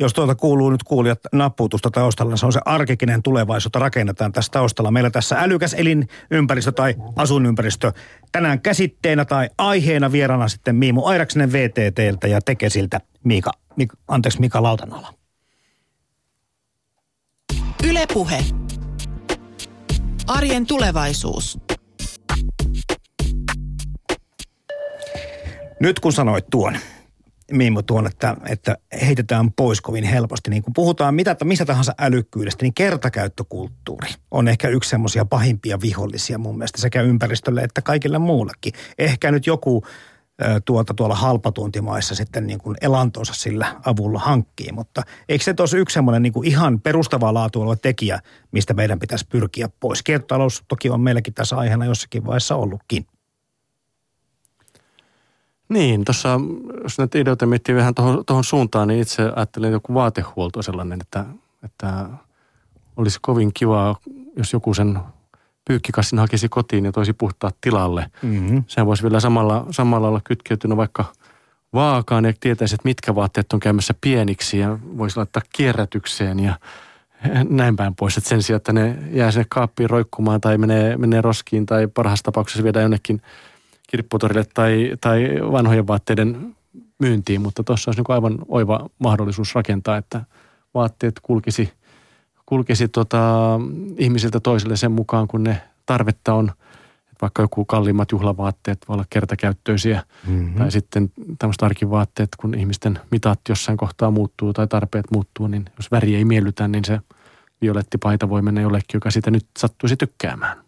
Jos tuolta kuuluu nyt kuulijat nappuutusta taustalla, se on se arkikinen tulevaisuutta rakennetaan tässä taustalla. Meillä tässä älykäs elinympäristö tai asuinympäristö tänään käsitteenä tai aiheena vierana sitten Miimu Airaksinen VTTltä ja Tekesiltä Miika, Mika, anteeksi Mika Lautanala. Ylepuhe. Arjen tulevaisuus. Nyt kun sanoit tuon, Miimo tuon, että, että heitetään pois kovin helposti. Niin kun puhutaan mitä, mistä tahansa älykkyydestä, niin kertakäyttökulttuuri on ehkä yksi semmoisia pahimpia vihollisia mun mielestä sekä ympäristölle että kaikille muullekin. Ehkä nyt joku tuota, tuolla halpatuontimaissa sitten niin kuin elantonsa sillä avulla hankkii. Mutta eikö se tuossa yksi semmoinen niin kuin ihan perustavaa laatua oleva tekijä, mistä meidän pitäisi pyrkiä pois? Kiertotalous toki on meilläkin tässä aiheena jossakin vaiheessa ollutkin. Niin, tuossa jos näitä ideoita miettii vähän tuohon suuntaan, niin itse ajattelin joku vaatehuolto sellainen, että, että olisi kovin kivaa, jos joku sen pyykkikassin hakisi kotiin ja toisi puhtaat tilalle. Mm-hmm. Sehän voisi vielä samalla, samalla olla kytkeytynyt vaikka vaakaan ja tietäisi, että mitkä vaatteet on käymässä pieniksi ja voisi laittaa kierrätykseen ja näin päin pois. Että sen sijaan, että ne jää sinne kaappiin roikkumaan tai menee, menee roskiin tai parhaassa tapauksessa viedään jonnekin kirpputorille tai, tai vanhojen vaatteiden myyntiin. Mutta tuossa olisi niin aivan oiva mahdollisuus rakentaa, että vaatteet kulkisi, kulkisi tota, ihmisiltä toiselle sen mukaan, kun ne tarvetta on – vaikka joku kalliimmat juhlavaatteet voi olla kertakäyttöisiä. Mm-hmm. Tai sitten tämmöiset arkivaatteet, kun ihmisten mitat jossain kohtaa muuttuu tai tarpeet muuttuu, niin jos väri ei miellytä, niin se violettipaita voi mennä jollekin, joka sitä nyt sattuisi tykkäämään.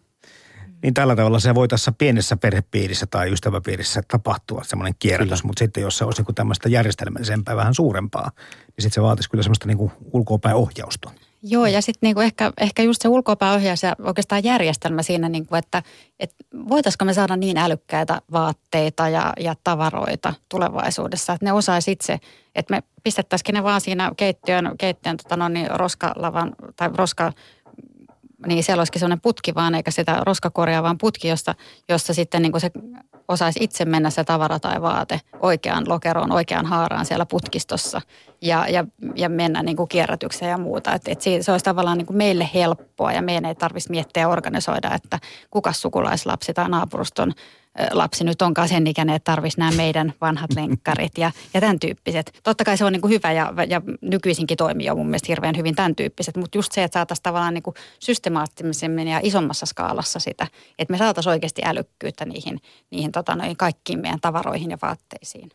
Niin tällä tavalla se voi tässä pienessä perhepiirissä tai ystäväpiirissä tapahtua semmoinen kierrätys, kyllä. mutta sitten jos se olisi tämmöistä järjestelmällisempää, vähän suurempaa, niin sitten se vaatisi kyllä semmoista niin ulkoapäin ohjausta. Joo, ja sitten niinku ehkä, ehkä just se ulkoapäohjaus ja oikeastaan järjestelmä siinä, niinku, että et voitaisiko me saada niin älykkäitä vaatteita ja, ja tavaroita tulevaisuudessa, että ne osaisi itse, että me pistettäisikin ne vaan siinä keittiön, keittiön tota no, niin roskalavan tai roska niin siellä olisikin sellainen putki vaan, eikä sitä roskakorjaa, vaan putki, josta, jossa sitten niin kuin se osaisi itse mennä se tavara tai vaate oikeaan lokeroon, oikeaan haaraan siellä putkistossa ja, ja, ja mennä niin kuin kierrätykseen ja muuta. Et, et se olisi tavallaan niin kuin meille helppoa ja meidän ei tarvitsisi miettiä ja organisoida, että kuka sukulaislapsi tai naapuruston lapsi nyt onkaan sen ikäinen, että tarvitsisi nämä meidän vanhat lenkkarit ja, ja tämän tyyppiset. Totta kai se on niin kuin hyvä ja, ja nykyisinkin toimii jo mun mielestä hirveän hyvin tämän tyyppiset, mutta just se, että saataisiin tavallaan niin kuin systemaattisemmin ja isommassa skaalassa sitä, että me saataisiin oikeasti älykkyyttä niihin, niihin tota, noihin kaikkiin meidän tavaroihin ja vaatteisiin.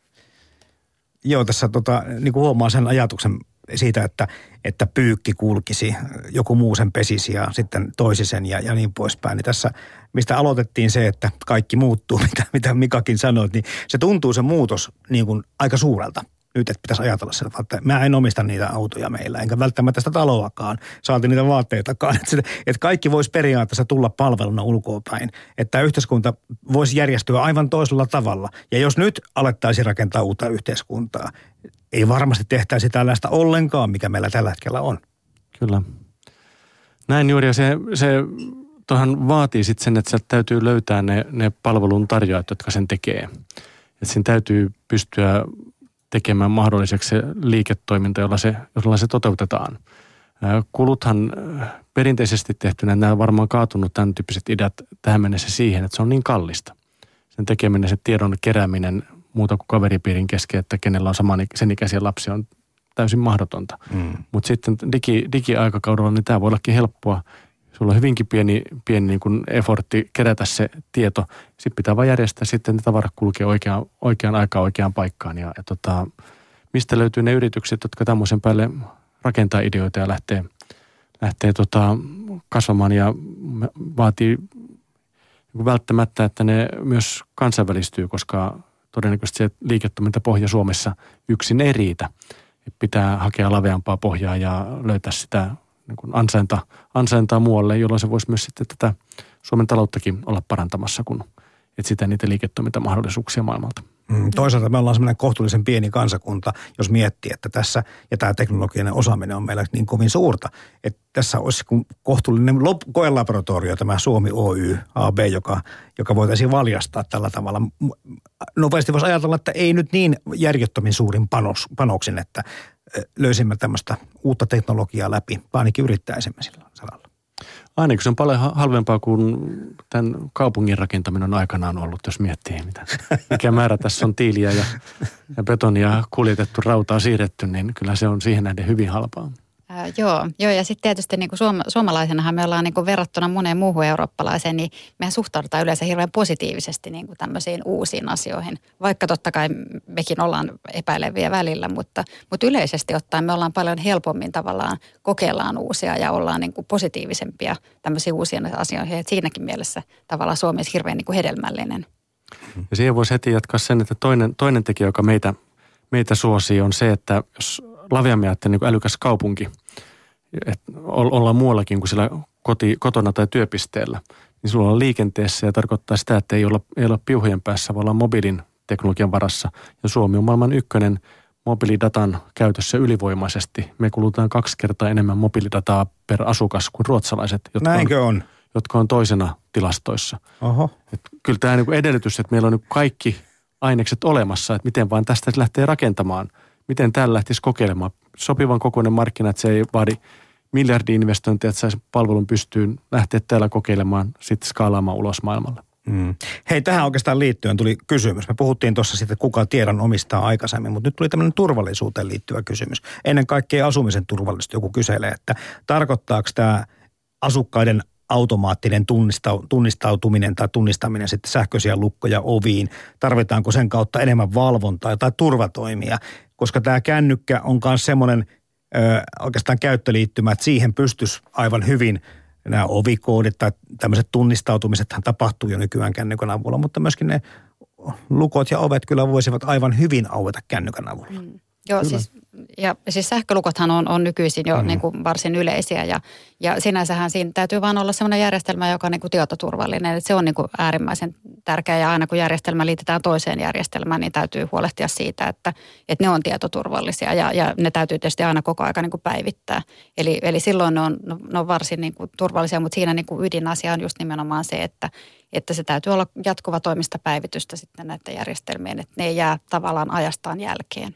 Joo, tässä tota, niin kuin huomaa sen ajatuksen siitä, että, että pyykki kulkisi, joku muu sen pesisi ja sitten toisi sen ja, ja niin poispäin. Niin tässä, mistä aloitettiin se, että kaikki muuttuu, mitä, mitä Mikakin sanoi, niin se tuntuu se muutos niin kuin aika suurelta nyt, että pitäisi ajatella sitä, että mä en omista niitä autoja meillä, enkä välttämättä sitä taloakaan, saati niitä vaatteitakaan. Että, että kaikki voisi periaatteessa tulla palveluna ulkoapäin, että yhteiskunta voisi järjestyä aivan toisella tavalla. Ja jos nyt alettaisiin rakentaa uutta yhteiskuntaa, ei varmasti tehtäisi tällaista ollenkaan, mikä meillä tällä hetkellä on. Kyllä. Näin juuri, ja se, se tuohan vaatii sitten sen, että sieltä täytyy löytää ne, ne palvelun tarjoajat, jotka sen tekee. Että siinä täytyy pystyä tekemään mahdolliseksi se liiketoiminta, jolla se, jolla se toteutetaan. Kuluthan perinteisesti tehtynä, nämä on varmaan kaatunut tämän tyyppiset ideat tähän mennessä siihen, että se on niin kallista. Sen tekeminen, se tiedon kerääminen muuta kuin kaveripiirin kesken, että kenellä on saman, sen ikäisiä lapsia on täysin mahdotonta. Mm. Mutta sitten digi, digiaikakaudella niin tämä voi ollakin helppoa. Sulla on hyvinkin pieni, pieni niin kuin effortti kerätä se tieto. Sitten pitää vain järjestää sitten, että tavarat kulkee oikeaan, oikeaan aikaan oikeaan paikkaan. Ja, ja tota, mistä löytyy ne yritykset, jotka tämmöisen päälle rakentaa ideoita ja lähtee, lähtee tota, kasvamaan ja vaatii niin välttämättä, että ne myös kansainvälistyy, koska todennäköisesti se liiketoimintapohja Suomessa yksin ei riitä. Pitää hakea laveampaa pohjaa ja löytää sitä niin kuin ansainta, ansaintaa muualle, jolloin se voisi myös sitten tätä Suomen talouttakin olla parantamassa, kun etsitään niitä liiketoimintamahdollisuuksia maailmalta. Mm, toisaalta me ollaan semmoinen kohtuullisen pieni kansakunta, jos miettii, että tässä, ja tämä teknologinen osaaminen on meillä niin kovin suurta, että tässä olisi kohtuullinen koelaboratorio, tämä Suomi Oy AB, joka, joka voitaisiin valjastaa tällä tavalla. Nopeasti voisi ajatella, että ei nyt niin järjettömin suurin panos, panoksin, että löysimme tämmöistä uutta teknologiaa läpi, vaan ainakin yrittäisimme sillä saralla. Ainakin se on paljon halvempaa kuin tämän kaupungin rakentaminen on aikanaan ollut, jos miettii, mitä, mikä määrä tässä on tiiliä ja, ja betonia kuljetettu, rautaa siirretty, niin kyllä se on siihen nähden hyvin halpaa. Joo, joo, ja sitten tietysti niin kuin suoma, suomalaisenahan me ollaan niin kuin verrattuna moneen muuhun eurooppalaiseen, niin mehän suhtaudutaan yleensä hirveän positiivisesti niin kuin tämmöisiin uusiin asioihin. Vaikka totta kai mekin ollaan epäileviä välillä, mutta, mutta yleisesti ottaen me ollaan paljon helpommin tavallaan kokeillaan uusia ja ollaan niin kuin positiivisempia tämmöisiin uusiin asioihin. Et siinäkin mielessä tavallaan Suomi on hirveän niin kuin hedelmällinen. Ja siihen voisi heti jatkaa sen, että toinen, toinen tekijä, joka meitä, meitä suosii, on se, että jos laveammin ajattelen niin älykäs kaupunki, että ollaan muuallakin kuin siellä koti, kotona tai työpisteellä, niin sulla on liikenteessä ja tarkoittaa sitä, että ei olla, ei olla piuhojen päässä, vaan ollaan mobiilin teknologian varassa. Ja Suomi on maailman ykkönen mobiilidatan käytössä ylivoimaisesti. Me kulutaan kaksi kertaa enemmän mobiilidataa per asukas kuin ruotsalaiset, jotka Näinkö on, on? jotka on toisena tilastoissa. Oho. Et kyllä tämä niin edellytys, että meillä on nyt kaikki ainekset olemassa, että miten vaan tästä lähtee rakentamaan, miten täällä lähtisi kokeilemaan. Sopivan kokoinen markkina, että se ei vaadi miljardi-investointia, että saisi palvelun pystyyn lähteä täällä kokeilemaan, sitten skaalaamaan ulos maailmalle. Mm. Hei, tähän oikeastaan liittyen tuli kysymys. Me puhuttiin tuossa sitten, kuka tiedon omistaa aikaisemmin, mutta nyt tuli tämmöinen turvallisuuteen liittyvä kysymys. Ennen kaikkea asumisen turvallisuus. Joku kyselee, että tarkoittaako tämä asukkaiden automaattinen tunnistautuminen tai tunnistaminen sitten sähköisiä lukkoja oviin? Tarvitaanko sen kautta enemmän valvontaa tai turvatoimia? Koska tämä kännykkä on myös semmoinen oikeastaan käyttöliittymä, että siihen pystyisi aivan hyvin – nämä ovikoodit tai tämmöiset tunnistautumisethan tapahtuu jo nykyään kännykän avulla, mutta myöskin ne lukot ja ovet kyllä voisivat aivan hyvin aueta kännykän avulla. Mm. Joo, siis ja siis sähkölukothan on, on nykyisin jo mm. niin kuin varsin yleisiä ja, ja sinänsähän siinä täytyy vaan olla sellainen järjestelmä, joka on niin kuin tietoturvallinen. Että se on niin kuin äärimmäisen tärkeä ja aina kun järjestelmä liitetään toiseen järjestelmään, niin täytyy huolehtia siitä, että, että ne on tietoturvallisia ja, ja ne täytyy tietysti aina koko aika niin kuin päivittää. Eli, eli silloin ne on, ne on varsin niin kuin turvallisia, mutta siinä niin kuin ydinasia on just nimenomaan se, että, että se täytyy olla jatkuva toimista päivitystä sitten näiden järjestelmien, että ne ei jää tavallaan ajastaan jälkeen.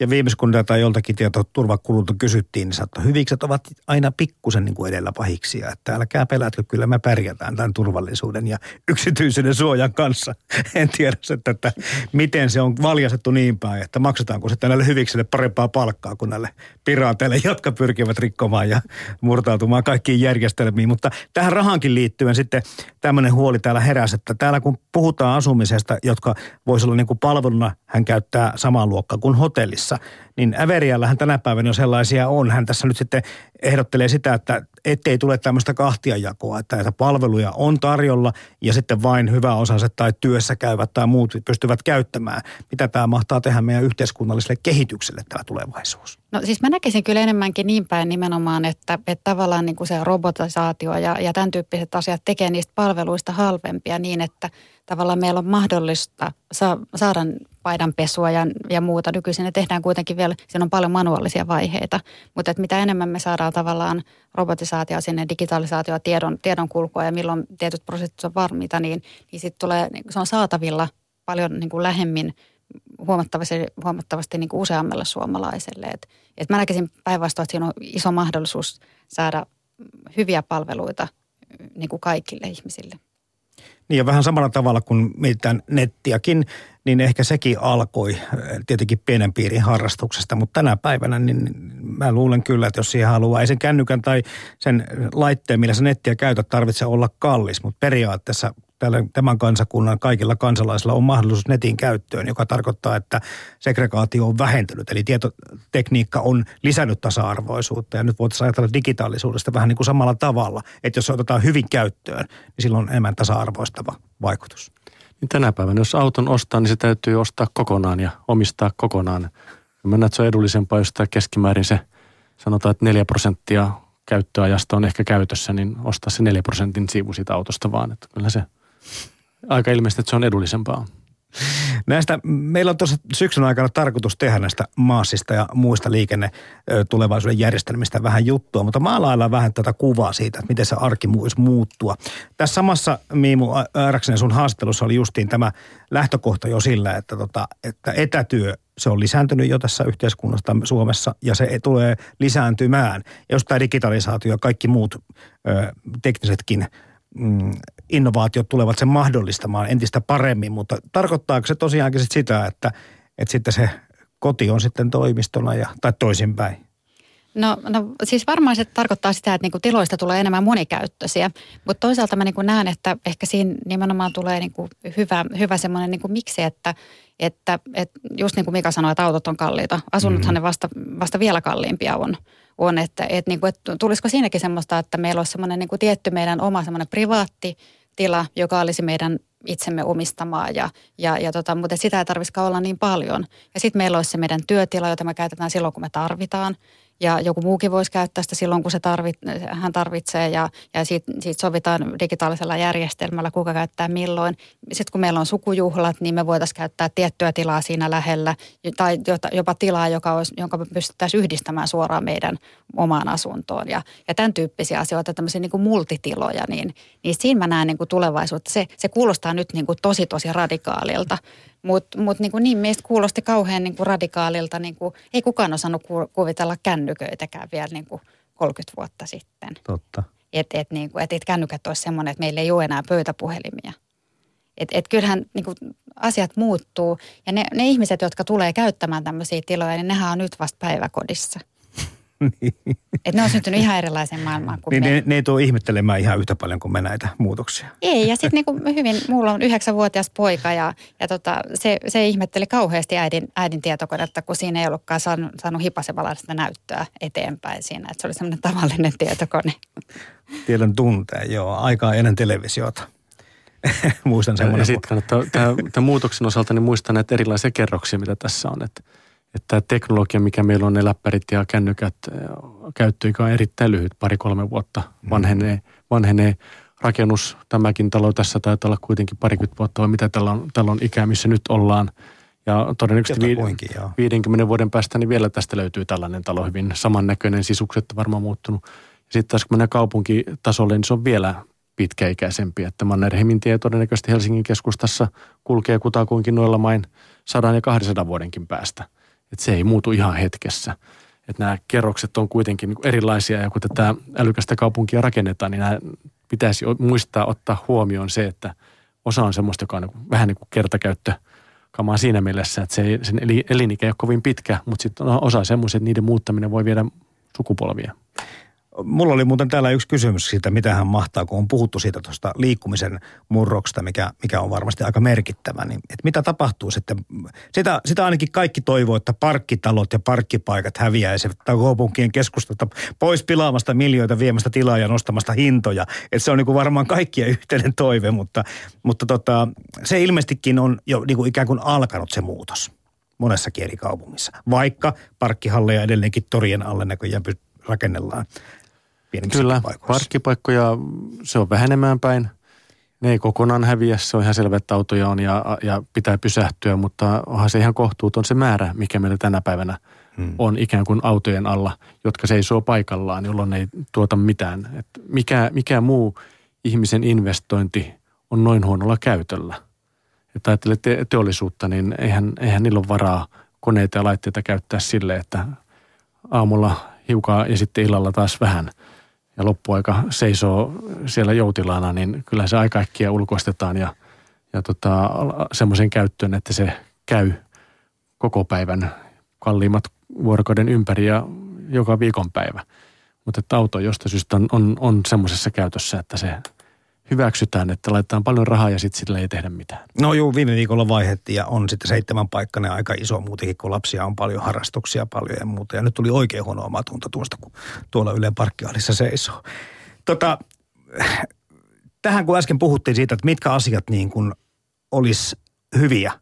Ja viimeis kun tätä joltakin tietoturvakululta kysyttiin, niin sanoi, hyvikset ovat aina pikkusen niin kuin edellä pahiksia. Että älkää pelätkö, kyllä me pärjätään tämän turvallisuuden ja yksityisyyden suojan kanssa. En tiedä, että, että miten se on valjastettu niin päin, että maksetaanko sitten näille hyviksille parempaa palkkaa kuin näille piraateille, jotka pyrkivät rikkomaan ja murtautumaan kaikkiin järjestelmiin. Mutta tähän rahankin liittyen sitten tämmöinen huoli täällä heräsi, että täällä kun puhutaan asumisesta, jotka voisi olla niin kuin palveluna, hän käyttää samaa luokkaa kuin hotellissa, niin Äveriällähän tänä päivänä jo sellaisia on. Hän tässä nyt sitten ehdottelee sitä, että ettei tule tämmöistä kahtiajakoa, että näitä palveluja on tarjolla ja sitten vain hyväosaiset tai työssä käyvät tai muut pystyvät käyttämään. Mitä tämä mahtaa tehdä meidän yhteiskunnalliselle kehitykselle tämä tulevaisuus? No siis mä näkisin kyllä enemmänkin niin päin nimenomaan, että, että tavallaan niin kuin se robotisaatio ja, ja tämän tyyppiset asiat tekee niistä palveluista halvempia niin, että tavallaan meillä on mahdollista sa- saada paidanpesua ja, ja muuta. Nykyisin ne tehdään kuitenkin vielä, siinä on paljon manuaalisia vaiheita, mutta että mitä enemmän me saadaan tavallaan robotisaatio sinne, digitalisaatio, tiedon, tiedon kulkua ja milloin tietyt prosessit on varmiita, niin, niin sitten tulee, niin se on saatavilla paljon niin kuin lähemmin huomattavasti, huomattavasti niin kuin useammalle suomalaiselle. Et, et mä näkisin päinvastoin, että siinä on iso mahdollisuus saada hyviä palveluita niin kuin kaikille ihmisille. Niin ja vähän samalla tavalla kuin mietitään nettiäkin, niin ehkä sekin alkoi äh, tietenkin pienen piirin harrastuksesta, mutta tänä päivänä niin mä luulen kyllä, että jos siihen haluaa, ei sen kännykän tai sen laitteen, millä sä nettiä käytät, tarvitse olla kallis, mutta periaatteessa tällä, tämän kansakunnan kaikilla kansalaisilla on mahdollisuus netin käyttöön, joka tarkoittaa, että segregaatio on vähentynyt. Eli tietotekniikka on lisännyt tasa-arvoisuutta ja nyt voitaisiin ajatella digitaalisuudesta vähän niin kuin samalla tavalla, että jos se otetaan hyvin käyttöön, niin silloin on enemmän tasa-arvoistava vaikutus. Niin tänä päivänä, jos auton ostaa, niin se täytyy ostaa kokonaan ja omistaa kokonaan. Mä näen, että se on edullisempaa, jos keskimäärin se sanotaan, että 4 prosenttia käyttöajasta on ehkä käytössä, niin ostaa se 4 prosentin siivu siitä autosta vaan. Että kyllä se aika ilmeisesti, että se on edullisempaa. Näistä, meillä on tuossa syksyn aikana tarkoitus tehdä näistä maassista ja muista liikenne tulevaisuuden järjestelmistä vähän juttua, mutta maalaillaan vähän tätä kuvaa siitä, että miten se arki voisi muuttua. Tässä samassa Miimu Ääräksen sun haastattelussa oli justiin tämä lähtökohta jo sillä, että, tota, että etätyö se on lisääntynyt jo tässä yhteiskunnassa Suomessa ja se tulee lisääntymään. Ja jos tämä digitalisaatio ja kaikki muut ö, teknisetkin mm, innovaatiot tulevat sen mahdollistamaan entistä paremmin, mutta tarkoittaako se tosiaankin sit sitä, että, että sitten se koti on sitten toimistona ja, tai toisinpäin? No, no siis varmaan se tarkoittaa sitä, että niinku tiloista tulee enemmän monikäyttöisiä, mutta toisaalta mä niinku näen, että ehkä siinä nimenomaan tulee niinku hyvä, hyvä semmoinen niinku miksi, että, että, että just niin kuin Mika sanoi, että autot on kalliita. Asunnothan mm-hmm. ne vasta, vasta vielä kalliimpia on on, että, että, niin kuin, että tulisiko siinäkin semmoista, että meillä olisi semmoinen niin kuin tietty meidän oma semmoinen privaatti tila, joka olisi meidän itsemme omistamaa, ja, ja, ja tota, mutta sitä ei tarvitsisikaan olla niin paljon. Ja sitten meillä olisi se meidän työtila, jota me käytetään silloin, kun me tarvitaan. Ja joku muukin voisi käyttää sitä silloin, kun se tarvit, hän tarvitsee ja, ja siitä, siitä sovitaan digitaalisella järjestelmällä, kuka käyttää milloin. Sitten kun meillä on sukujuhlat, niin me voitaisiin käyttää tiettyä tilaa siinä lähellä tai jopa tilaa, joka olisi, jonka me pystyttäisiin yhdistämään suoraan meidän omaan asuntoon ja, ja tämän tyyppisiä asioita, tämmöisiä niin kuin multitiloja, niin, niin siinä mä näen niin kuin tulevaisuutta. Se, se kuulostaa nyt niin kuin tosi tosi radikaalilta, mutta mut niin, niin meistä kuulosti kauhean niin kuin radikaalilta. Niin kuin, ei kukaan osannut kuvitella kännyköitäkään vielä niin kuin 30 vuotta sitten. Totta. Että et, niin kuin, et, et kännykät olisi semmoinen, että meillä ei ole enää pöytäpuhelimia. Että et kyllähän niin kuin, asiat muuttuu. Ja ne, ne ihmiset, jotka tulee käyttämään tämmöisiä tiloja, niin nehän on nyt vasta päiväkodissa – niin. Että ne on syntynyt ihan erilaiseen maailmaan kuin niin, me. Ne, ne ei tule ihmettelemään ihan yhtä paljon kuin me näitä muutoksia. Ei, ja sitten niinku hyvin, mulla on yhdeksänvuotias poika ja, ja tota, se, se ihmetteli kauheasti äidin, äidin tietokonetta, kun siinä ei ollutkaan saanut, saanut hipasevalaista näyttöä eteenpäin siinä. Että se oli semmoinen tavallinen tietokone. Tiedon tuntee, joo. Aikaa ennen televisiota. Muistan semmoinen. Ja sitten kannattaa, tämän muutoksen osalta niin muistan näitä erilaisia kerroksia, mitä tässä on. Että että tämä teknologia, mikä meillä on, ne läppärit ja kännykät, käyttöikä on erittäin lyhyt, pari-kolme vuotta mm. vanhenee, vanhenee rakennus. Tämäkin talo tässä taitaa olla kuitenkin parikymmentä vuotta, vai mitä tällä on, tällä on ikää, missä nyt ollaan. Ja todennäköisesti vi- poinkin, 50 vuoden päästä niin vielä tästä löytyy tällainen talo hyvin samannäköinen, sisukset varmaan muuttunut. Ja sitten taas kun mennään kaupunkitasolle, niin se on vielä pitkäikäisempi. Että Mannerheimin tie todennäköisesti Helsingin keskustassa kulkee kutakuinkin noilla main sadan ja 200 vuodenkin päästä – että se ei muutu ihan hetkessä. Että nämä kerrokset on kuitenkin niin erilaisia ja kun tätä älykästä kaupunkia rakennetaan, niin nämä pitäisi muistaa ottaa huomioon se, että osa on semmoista, joka on niin vähän niin kuin kertakäyttö kamaa siinä mielessä, että se ei, sen elinikä ei ole kovin pitkä, mutta sitten on osa semmoisia, että niiden muuttaminen voi viedä sukupolvia. Mulla oli muuten täällä yksi kysymys siitä, mitä hän mahtaa, kun on puhuttu siitä tuosta liikkumisen murroksesta, mikä, mikä on varmasti aika merkittävä. Niin, että mitä tapahtuu sitten? Sitä, sitä ainakin kaikki toivoo, että parkkitalot ja parkkipaikat häviäisivät kaupunkien keskustelta pois pilaamasta miljoita viemästä tilaa ja nostamasta hintoja. Että se on niin kuin varmaan kaikkien yhteinen toive, mutta, mutta tota, se ilmeisestikin on jo niin kuin ikään kuin alkanut se muutos monessakin eri kaupungissa. Vaikka parkkihalleja edelleenkin torien alle näköjään rakennellaan Kyllä, parkkipaikkoja, se on vähenemään päin. Ne ei kokonaan häviä, se on ihan selvä, että autoja on ja, ja pitää pysähtyä, mutta onhan se ihan kohtuuton se määrä, mikä meillä tänä päivänä hmm. on ikään kuin autojen alla, jotka seisoo paikallaan, jolloin ei tuota mitään. Et mikä, mikä muu ihmisen investointi on noin huonolla käytöllä? Että ajattelee te- teollisuutta, niin eihän, eihän niillä ole varaa koneita ja laitteita käyttää sille, että aamulla hiukan ja sitten illalla taas vähän – ja loppuaika seisoo siellä joutilaana, niin kyllä se aika äkkiä ulkoistetaan ja, ja tota, semmoisen käyttöön, että se käy koko päivän kalliimmat vuorokauden ympäri ja joka viikonpäivä. Mutta auto jostain syystä on, on, on semmoisessa käytössä, että se hyväksytään, että laitetaan paljon rahaa ja sitten sillä ei tehdä mitään. No juu, viime viikolla vaihettiin ja on sitten seitsemän paikkainen aika iso muutenkin, kun lapsia on paljon, harrastuksia paljon ja muuta. Ja nyt tuli oikein huono omatunto tuosta, kun tuolla Ylen parkkialissa seisoo. Tota, tähän kun äsken puhuttiin siitä, että mitkä asiat niin kuin olisi hyviä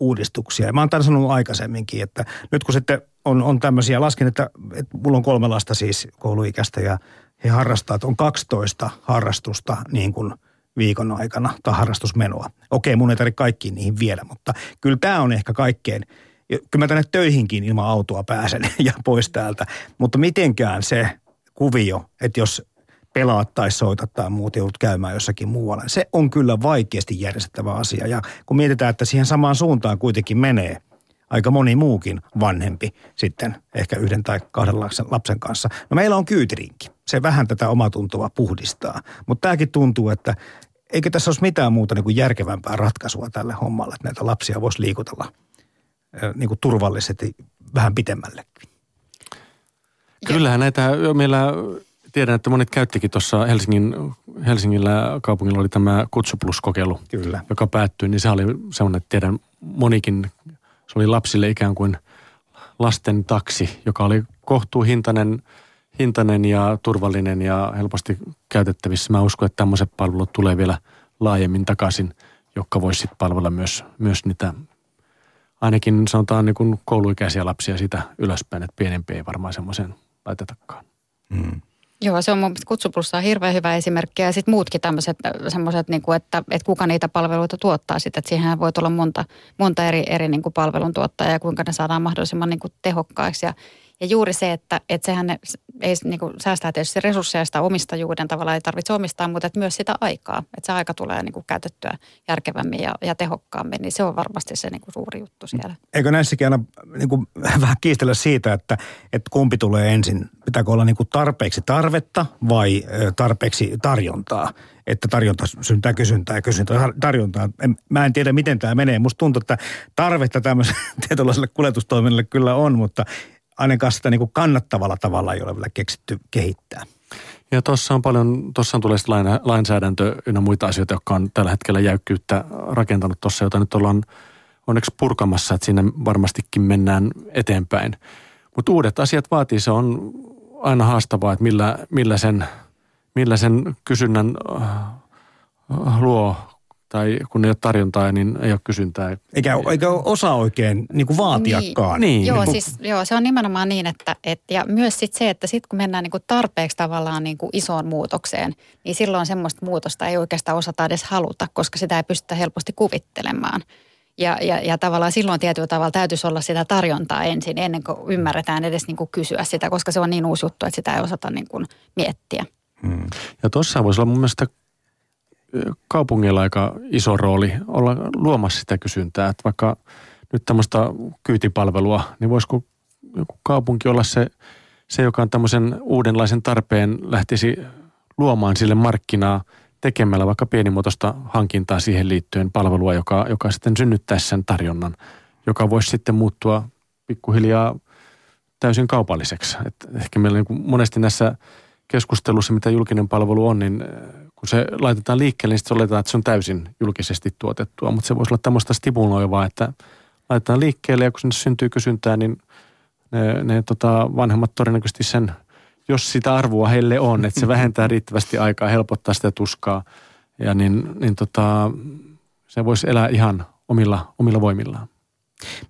uudistuksia. Ja mä oon tämän sanonut aikaisemminkin, että nyt kun sitten on, on tämmöisiä, lasken, että, että mulla on kolme lasta siis kouluikäistä ja – he harrastavat, on 12 harrastusta niin kuin viikon aikana tai harrastusmenoa. Okei, mun ei tarvitse kaikkiin niihin viedä, mutta kyllä tämä on ehkä kaikkein, kyllä mä tänne töihinkin ilman autoa pääsen ja pois täältä, mutta mitenkään se kuvio, että jos pelaat tai soitat tai muut joudut käymään jossakin muualla. Se on kyllä vaikeasti järjestettävä asia ja kun mietitään, että siihen samaan suuntaan kuitenkin menee – aika moni muukin vanhempi sitten ehkä yhden tai kahden lapsen, lapsen kanssa. No meillä on kyytirinki. Se vähän tätä omatuntoa puhdistaa. Mutta tämäkin tuntuu, että eikö tässä olisi mitään muuta niin kuin järkevämpää ratkaisua tälle hommalle, että näitä lapsia voisi liikutella niin kuin turvallisesti vähän pitemmällekin. Kyllähän näitä meillä, tiedän, että monet käyttikin tuossa Helsingin, Helsingillä kaupungilla oli tämä Kutsu Plus-kokeilu, Kyllä. joka päättyi, niin se oli semmoinen, että tiedän monikin se oli lapsille ikään kuin lasten taksi, joka oli kohtuuhintainen hintainen ja turvallinen ja helposti käytettävissä. Mä uskon, että tämmöiset palvelut tulee vielä laajemmin takaisin, jotka voisi sitten palvella myös, myös niitä ainakin sanotaan niin kuin kouluikäisiä lapsia sitä ylöspäin, että pienempi ei varmaan semmoisen laitetakaan. Mm. Joo, se on mun mielestä Kutsuplussa hirveän hyvä esimerkki. Ja sitten muutkin tämmöiset semmoiset, niin että, että kuka niitä palveluita tuottaa sitten. Että siihen voi tulla monta, monta eri, eri niin kuin palveluntuottajaa ja kuinka ne saadaan mahdollisimman niin kuin tehokkaiksi. Ja, ja juuri se, että, että sehän ne, ei niin kuin, säästää tietysti resursseja sitä omistajuuden tavalla ei tarvitse omistaa, mutta että myös sitä aikaa. Että se aika tulee niin kuin käytettyä järkevämmin ja, ja tehokkaammin, niin se on varmasti se niin kuin suuri juttu siellä. Eikö näissäkin aina niin kuin, vähän kiistellä siitä, että, että kumpi tulee ensin? Pitääkö olla niin kuin tarpeeksi tarvetta vai tarpeeksi tarjontaa? Että tarjonta syntää kysyntää ja kysyntä tarjontaa. Mä en tiedä, miten tämä menee. Musta tuntuu, että tarvetta tämmöiselle tietynlaiselle kuljetustoiminnalle kyllä on, mutta ainakaan sitä niin kuin kannattavalla tavalla ei ole vielä keksitty kehittää. Ja tuossa on paljon, tuossa on tulee lainsäädäntö ja muita asioita, jotka on tällä hetkellä jäykkyyttä rakentanut tuossa, jota nyt ollaan onneksi purkamassa, että sinne varmastikin mennään eteenpäin. Mutta uudet asiat vaatii, se on aina haastavaa, että millä, millä, sen, millä sen kysynnän äh, luo tai kun ei ole tarjontaa, niin ei ole kysyntää. Eikä, eikä osaa oikein niin kuin vaatiakaan. Niin. niin. Joo, niin kuin... siis, joo, se on nimenomaan niin, että et, ja myös sit se, että sitten kun mennään niin kuin tarpeeksi tavallaan niin kuin isoon muutokseen, niin silloin semmoista muutosta ei oikeastaan osata edes haluta, koska sitä ei pystytä helposti kuvittelemaan. Ja, ja, ja tavallaan silloin tietyllä tavalla täytyisi olla sitä tarjontaa ensin, ennen kuin ymmärretään edes niin kuin kysyä sitä, koska se on niin uusi juttu, että sitä ei osata niin kuin miettiä. Hmm. Ja tuossa voisi olla mun mielestä kaupungilla aika iso rooli olla luomassa sitä kysyntää. Että vaikka nyt tämmöistä kyytipalvelua, niin voisiko joku kaupunki olla se, se, joka on tämmöisen uudenlaisen tarpeen lähtisi luomaan sille markkinaa tekemällä vaikka pienimuotoista hankintaa siihen liittyen palvelua, joka, joka sitten synnyttäisi sen tarjonnan, joka voisi sitten muuttua pikkuhiljaa täysin kaupalliseksi. Et ehkä meillä niin monesti näissä keskustelussa, mitä julkinen palvelu on, niin kun se laitetaan liikkeelle, niin sitten oletetaan, että se on täysin julkisesti tuotettua. Mutta se voisi olla tämmöistä stimuloivaa, että laitetaan liikkeelle ja kun sinne syntyy kysyntää, niin ne, ne tota, vanhemmat todennäköisesti sen, jos sitä arvoa heille on, että se vähentää riittävästi aikaa, helpottaa sitä tuskaa, ja niin, niin tota, se voisi elää ihan omilla, omilla voimillaan.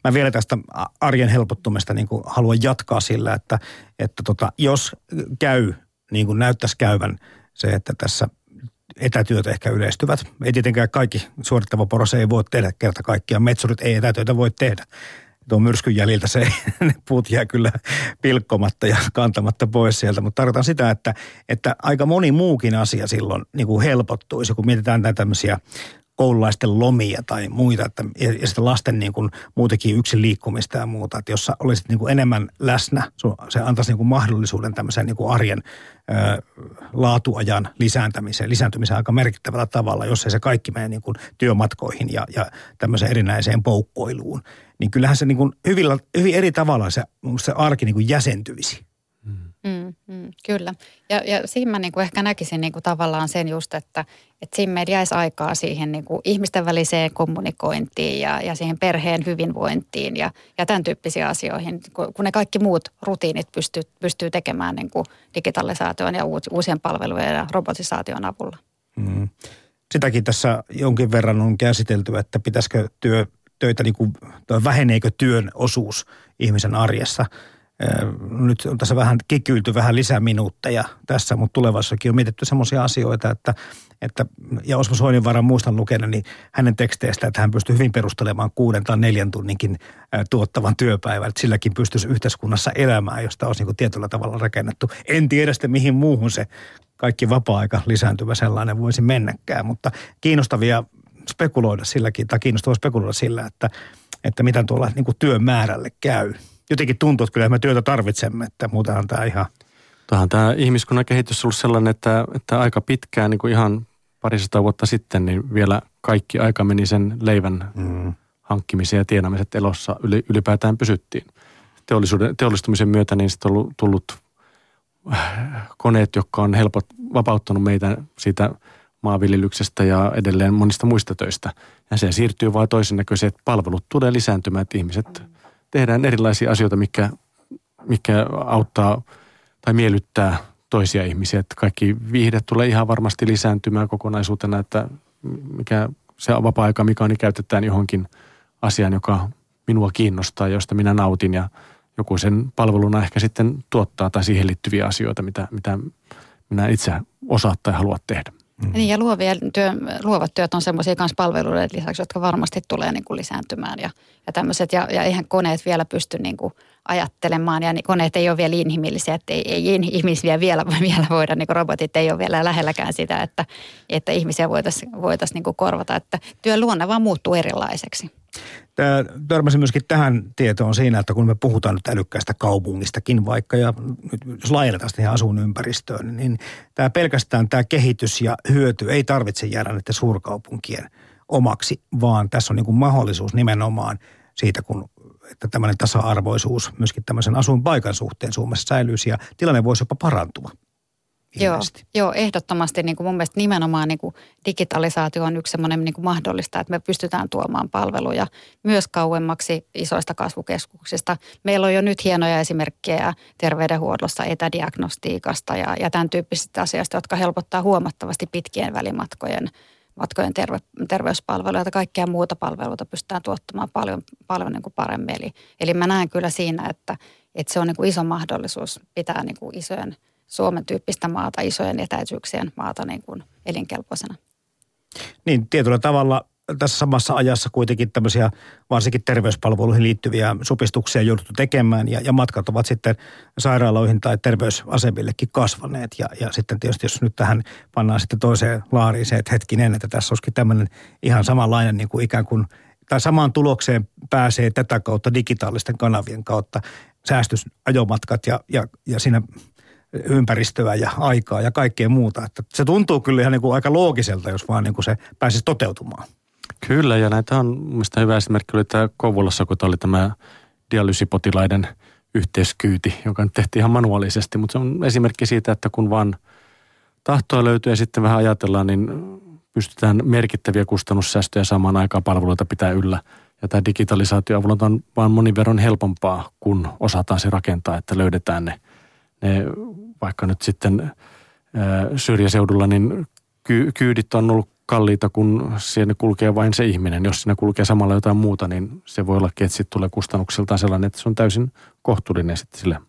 Mä vielä tästä arjen helpottumista niin haluan jatkaa sillä, että, että tota, jos käy niin kuin näyttäisi käyvän se, että tässä etätyöt ehkä yleistyvät. Ei tietenkään kaikki suorittava poros ei voi tehdä kerta kaikkiaan. Metsurit ei etätyötä voi tehdä. Tuon myrskyn jäljiltä se, ne puut jää kyllä pilkkomatta ja kantamatta pois sieltä. Mutta tarkoitan sitä, että, että aika moni muukin asia silloin niin kuin helpottuisi, kun mietitään näitä tämmöisiä koululaisten lomia tai muita, että, ja sitten lasten niin kuin muutenkin yksin liikkumista ja muuta, että jos sä olisit niin kuin enemmän läsnä, se antaisi niin kuin mahdollisuuden tämmöiseen niin kuin arjen ö, laatuajan lisääntämiseen, lisääntymiseen aika merkittävällä tavalla, jos ei se kaikki mene niin kuin työmatkoihin ja, ja tämmöiseen erinäiseen poukkoiluun. Niin kyllähän se niin kuin hyvin, hyvin eri tavalla se, se arki niin kuin jäsentyisi. Mm, mm, kyllä. Ja, ja siinä mä niin kuin ehkä näkisin niin kuin tavallaan sen just, että, että siinä meillä jäisi aikaa siihen niin kuin ihmisten väliseen kommunikointiin ja, ja siihen perheen hyvinvointiin ja, ja tämän tyyppisiin asioihin, kun ne kaikki muut rutiinit pystyy, pystyy tekemään niin kuin digitalisaation ja uusien palvelujen ja robotisaation avulla. Mm. Sitäkin tässä jonkin verran on käsitelty, että pitäisikö työ, töitä, niin kuin, väheneekö työn osuus ihmisen arjessa – nyt on tässä vähän kikyilty vähän lisää minuutteja tässä, mutta tulevaisuudessakin on mietitty semmoisia asioita, että, että ja Osmo Soininvaran muistan lukena, niin hänen teksteistä, että hän pystyy hyvin perustelemaan kuuden tai neljän tunninkin tuottavan työpäivän, että silläkin pystyisi yhteiskunnassa elämään, josta olisi niin tietyllä tavalla rakennettu. En tiedä sitten mihin muuhun se kaikki vapaa-aika lisääntyvä sellainen voisi mennäkään, mutta kiinnostavia spekuloida silläkin, tai kiinnostavaa spekuloida sillä, että, että mitä tuolla niin työn määrälle käy jotenkin tuntuu, että kyllä me työtä tarvitsemme, että muutenhan tämä ihan... Tuohan tämä ihmiskunnan kehitys on ollut sellainen, että, että aika pitkään, niin kuin ihan parisataa vuotta sitten, niin vielä kaikki aika meni sen leivän mm. hankkimiseen ja tienamiset elossa ylipäätään pysyttiin. Teollisuuden, teollistumisen myötä niin sitten on tullut äh, koneet, jotka on helpot, vapauttanut meitä siitä maanviljelyksestä ja edelleen monista muista töistä. Ja se siirtyy vain toisen näköiseen, että palvelut tulee lisääntymään, että ihmiset tehdään erilaisia asioita, mikä, mikä auttaa tai miellyttää toisia ihmisiä. Että kaikki viihde tulee ihan varmasti lisääntymään kokonaisuutena, että mikä se vapaa-aika, mikä on, niin käytetään johonkin asiaan, joka minua kiinnostaa, josta minä nautin ja, joku sen palveluna ehkä sitten tuottaa tai siihen liittyviä asioita, mitä, mitä minä itse osaa tai halua tehdä. Mm. Niin ja luovia työ, luovat työt on semmoisia myös palveluiden lisäksi, jotka varmasti tulee niin kuin lisääntymään ja, ja tämmöiset. Ja, ja eihän koneet vielä pysty niin kuin ajattelemaan ja niin koneet ei ole vielä inhimillisiä, että ei, ei ihmisiä vielä, vielä voida, niin kuin robotit ei ole vielä lähelläkään sitä, että, että ihmisiä voitaisiin voitais niin kuin korvata. Että työn luonne vaan muuttuu erilaiseksi. Tämä törmäsin myöskin tähän tietoon siinä, että kun me puhutaan nyt älykkäästä kaupungistakin vaikka, ja nyt jos laajennetaan sitä asuinympäristöön, niin tämä pelkästään tämä kehitys ja hyöty ei tarvitse jäädä näiden suurkaupunkien omaksi, vaan tässä on niin kuin mahdollisuus nimenomaan siitä, kun että tämmöinen tasa-arvoisuus myöskin tämmöisen asuinpaikan suhteen Suomessa säilyisi ja tilanne voisi jopa parantua. Joo, joo, ehdottomasti niin kuin mun mielestä nimenomaan niin kuin digitalisaatio on yksi semmoinen niin kuin mahdollista, että me pystytään tuomaan palveluja myös kauemmaksi isoista kasvukeskuksista. Meillä on jo nyt hienoja esimerkkejä terveydenhuollossa, etädiagnostiikasta ja, ja tämän tyyppisistä asioista, jotka helpottaa huomattavasti pitkien välimatkojen matkojen terve, terveyspalveluja ja kaikkea muuta palveluita pystytään tuottamaan paljon, paljon niin kuin paremmin. Eli, eli mä näen kyllä siinä, että, että se on niin kuin iso mahdollisuus pitää niin kuin isojen – Suomen tyyppistä maata, isojen etäisyyksien maata niin kuin elinkelpoisena. Niin, tietyllä tavalla tässä samassa ajassa kuitenkin tämmöisiä varsinkin terveyspalveluihin liittyviä supistuksia jouduttu tekemään ja, ja matkat ovat sitten sairaaloihin tai terveysasemillekin kasvaneet. Ja, ja sitten tietysti jos nyt tähän pannaan sitten toiseen laariin se, että hetkinen, että tässä olisikin tämmöinen ihan samanlainen niin kuin ikään kuin tai samaan tulokseen pääsee tätä kautta digitaalisten kanavien kautta säästys ajomatkat ja, ja, ja siinä ympäristöä ja aikaa ja kaikkea muuta. Että se tuntuu kyllä ihan niin kuin aika loogiselta, jos vaan niin kuin se pääsisi toteutumaan. Kyllä, ja näitä on mielestäni hyvä esimerkki oli tämä Kouvolassa, kun oli tämä dialysipotilaiden yhteiskyyti, joka nyt tehtiin ihan manuaalisesti, mutta se on esimerkki siitä, että kun vaan tahtoa löytyy ja sitten vähän ajatellaan, niin pystytään merkittäviä kustannussäästöjä saamaan aikaa palveluita pitää yllä. Ja tämä digitalisaatio avulla on vaan monin verran helpompaa, kun osataan se rakentaa, että löydetään ne, ne vaikka nyt sitten syrjäseudulla, niin ky- kyydit on ollut kalliita, kun siinä kulkee vain se ihminen. Jos siinä kulkee samalla jotain muuta, niin se voi olla, että sitten tulee kustannuksiltaan sellainen, että se on täysin kohtuullinen sitten sille,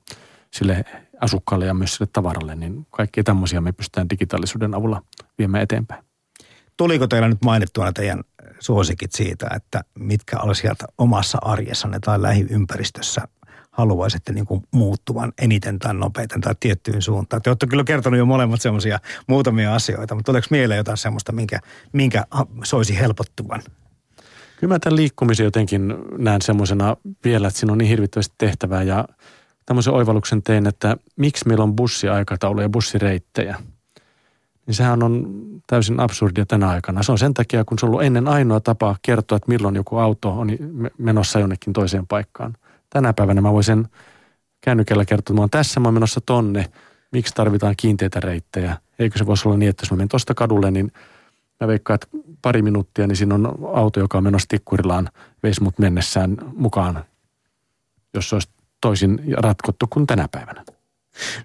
sille asukkaalle ja myös sille tavaralle. Niin kaikkia tämmöisiä me pystytään digitaalisuuden avulla viemään eteenpäin. Tuliko teillä nyt mainittua teidän suosikit siitä, että mitkä olisivat omassa arjessanne tai lähiympäristössä haluaisitte niin kuin muuttuvan eniten tai nopeiten tai tiettyyn suuntaan? Te olette kyllä kertonut jo molemmat semmoisia muutamia asioita, mutta tuleeko mieleen jotain semmoista, minkä, minkä soisi helpottuvan? Kyllä mä tämän liikkumisen jotenkin näen semmoisena vielä, että siinä on niin hirvittävästi tehtävää ja tämmöisen oivalluksen tein, että miksi meillä on bussiaikataulu ja bussireittejä. Niin sehän on täysin absurdia tänä aikana. Se on sen takia, kun se on ollut ennen ainoa tapa kertoa, että milloin joku auto on menossa jonnekin toiseen paikkaan – tänä päivänä mä voisin kännykällä kertoa, että mä oon tässä, mä oon menossa tonne, miksi tarvitaan kiinteitä reittejä. Eikö se voisi olla niin, että jos mä menen tuosta kadulle, niin mä veikkaan, että pari minuuttia, niin siinä on auto, joka on menossa tikkurillaan, veisi mut mennessään mukaan, jos se olisi toisin ratkottu kuin tänä päivänä.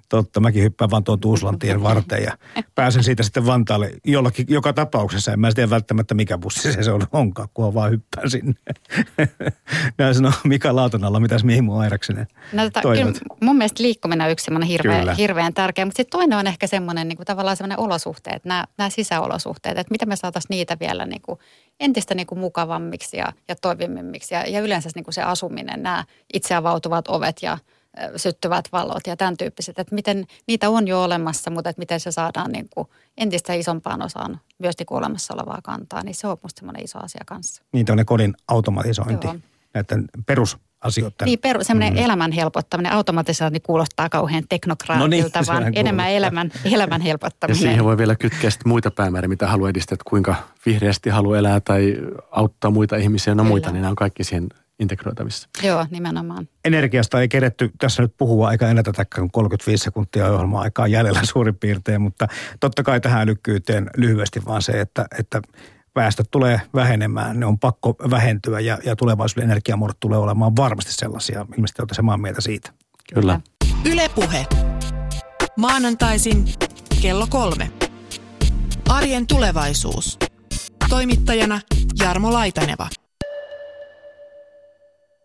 Totta, mäkin hyppään vaan tuon Tuuslantien varteen ja pääsen siitä sitten Vantaalle jollakin, joka tapauksessa. En mä tiedä välttämättä mikä bussi se, se on, onkaan, kun vaan hyppään sinne. Näin sanoo Mika Lautanalla, mitäs mihin mun Airaksinen no, tota, kyllä Mun mielestä liikkuminen on yksi semmoinen hirveän, hirveän tärkeä, mutta sitten toinen on ehkä semmoinen niin kuin tavallaan semmoinen olosuhteet, nämä, nämä sisäolosuhteet, että miten me saataisiin niitä vielä niin kuin entistä niin kuin mukavammiksi ja, ja toimivimmiksi ja, ja yleensä niin kuin se asuminen, nämä itse avautuvat ovet ja – syttyvät valot ja tämän tyyppiset, että miten niitä on jo olemassa, mutta että miten se saadaan niin kuin entistä isompaan osaan myös niin olemassa olevaa kantaa, niin se on minusta semmoinen iso asia kanssa. Niin tuonne kodin automatisointi, Joo. näiden perusasioiden. Niin, peru, semmoinen mm. elämän helpottaminen. Automatisointi kuulostaa kauhean teknokraatilta, no niin, vaan enemmän elämän, elämän helpottaminen. Ja siihen voi vielä kytkeä muita päämääriä, mitä haluaa edistää, että kuinka vihreästi haluaa elää tai auttaa muita ihmisiä, no Kyllä. muita, niin nämä on kaikki siihen integroitavissa. Joo, nimenomaan. Energiasta ei keretty tässä nyt puhua aika ennätetäkään 35 sekuntia ohjelmaa aikaa jäljellä suurin piirtein, mutta totta kai tähän älykkyyteen lyhyesti vaan se, että, että päästöt tulee vähenemään, ne on pakko vähentyä ja, ja tulevaisuuden energiamuodot tulee olemaan varmasti sellaisia. Ilmeisesti olette samaa mieltä siitä. Kyllä. Ylepuhe. Maanantaisin kello kolme. Arjen tulevaisuus. Toimittajana Jarmo Laitaneva.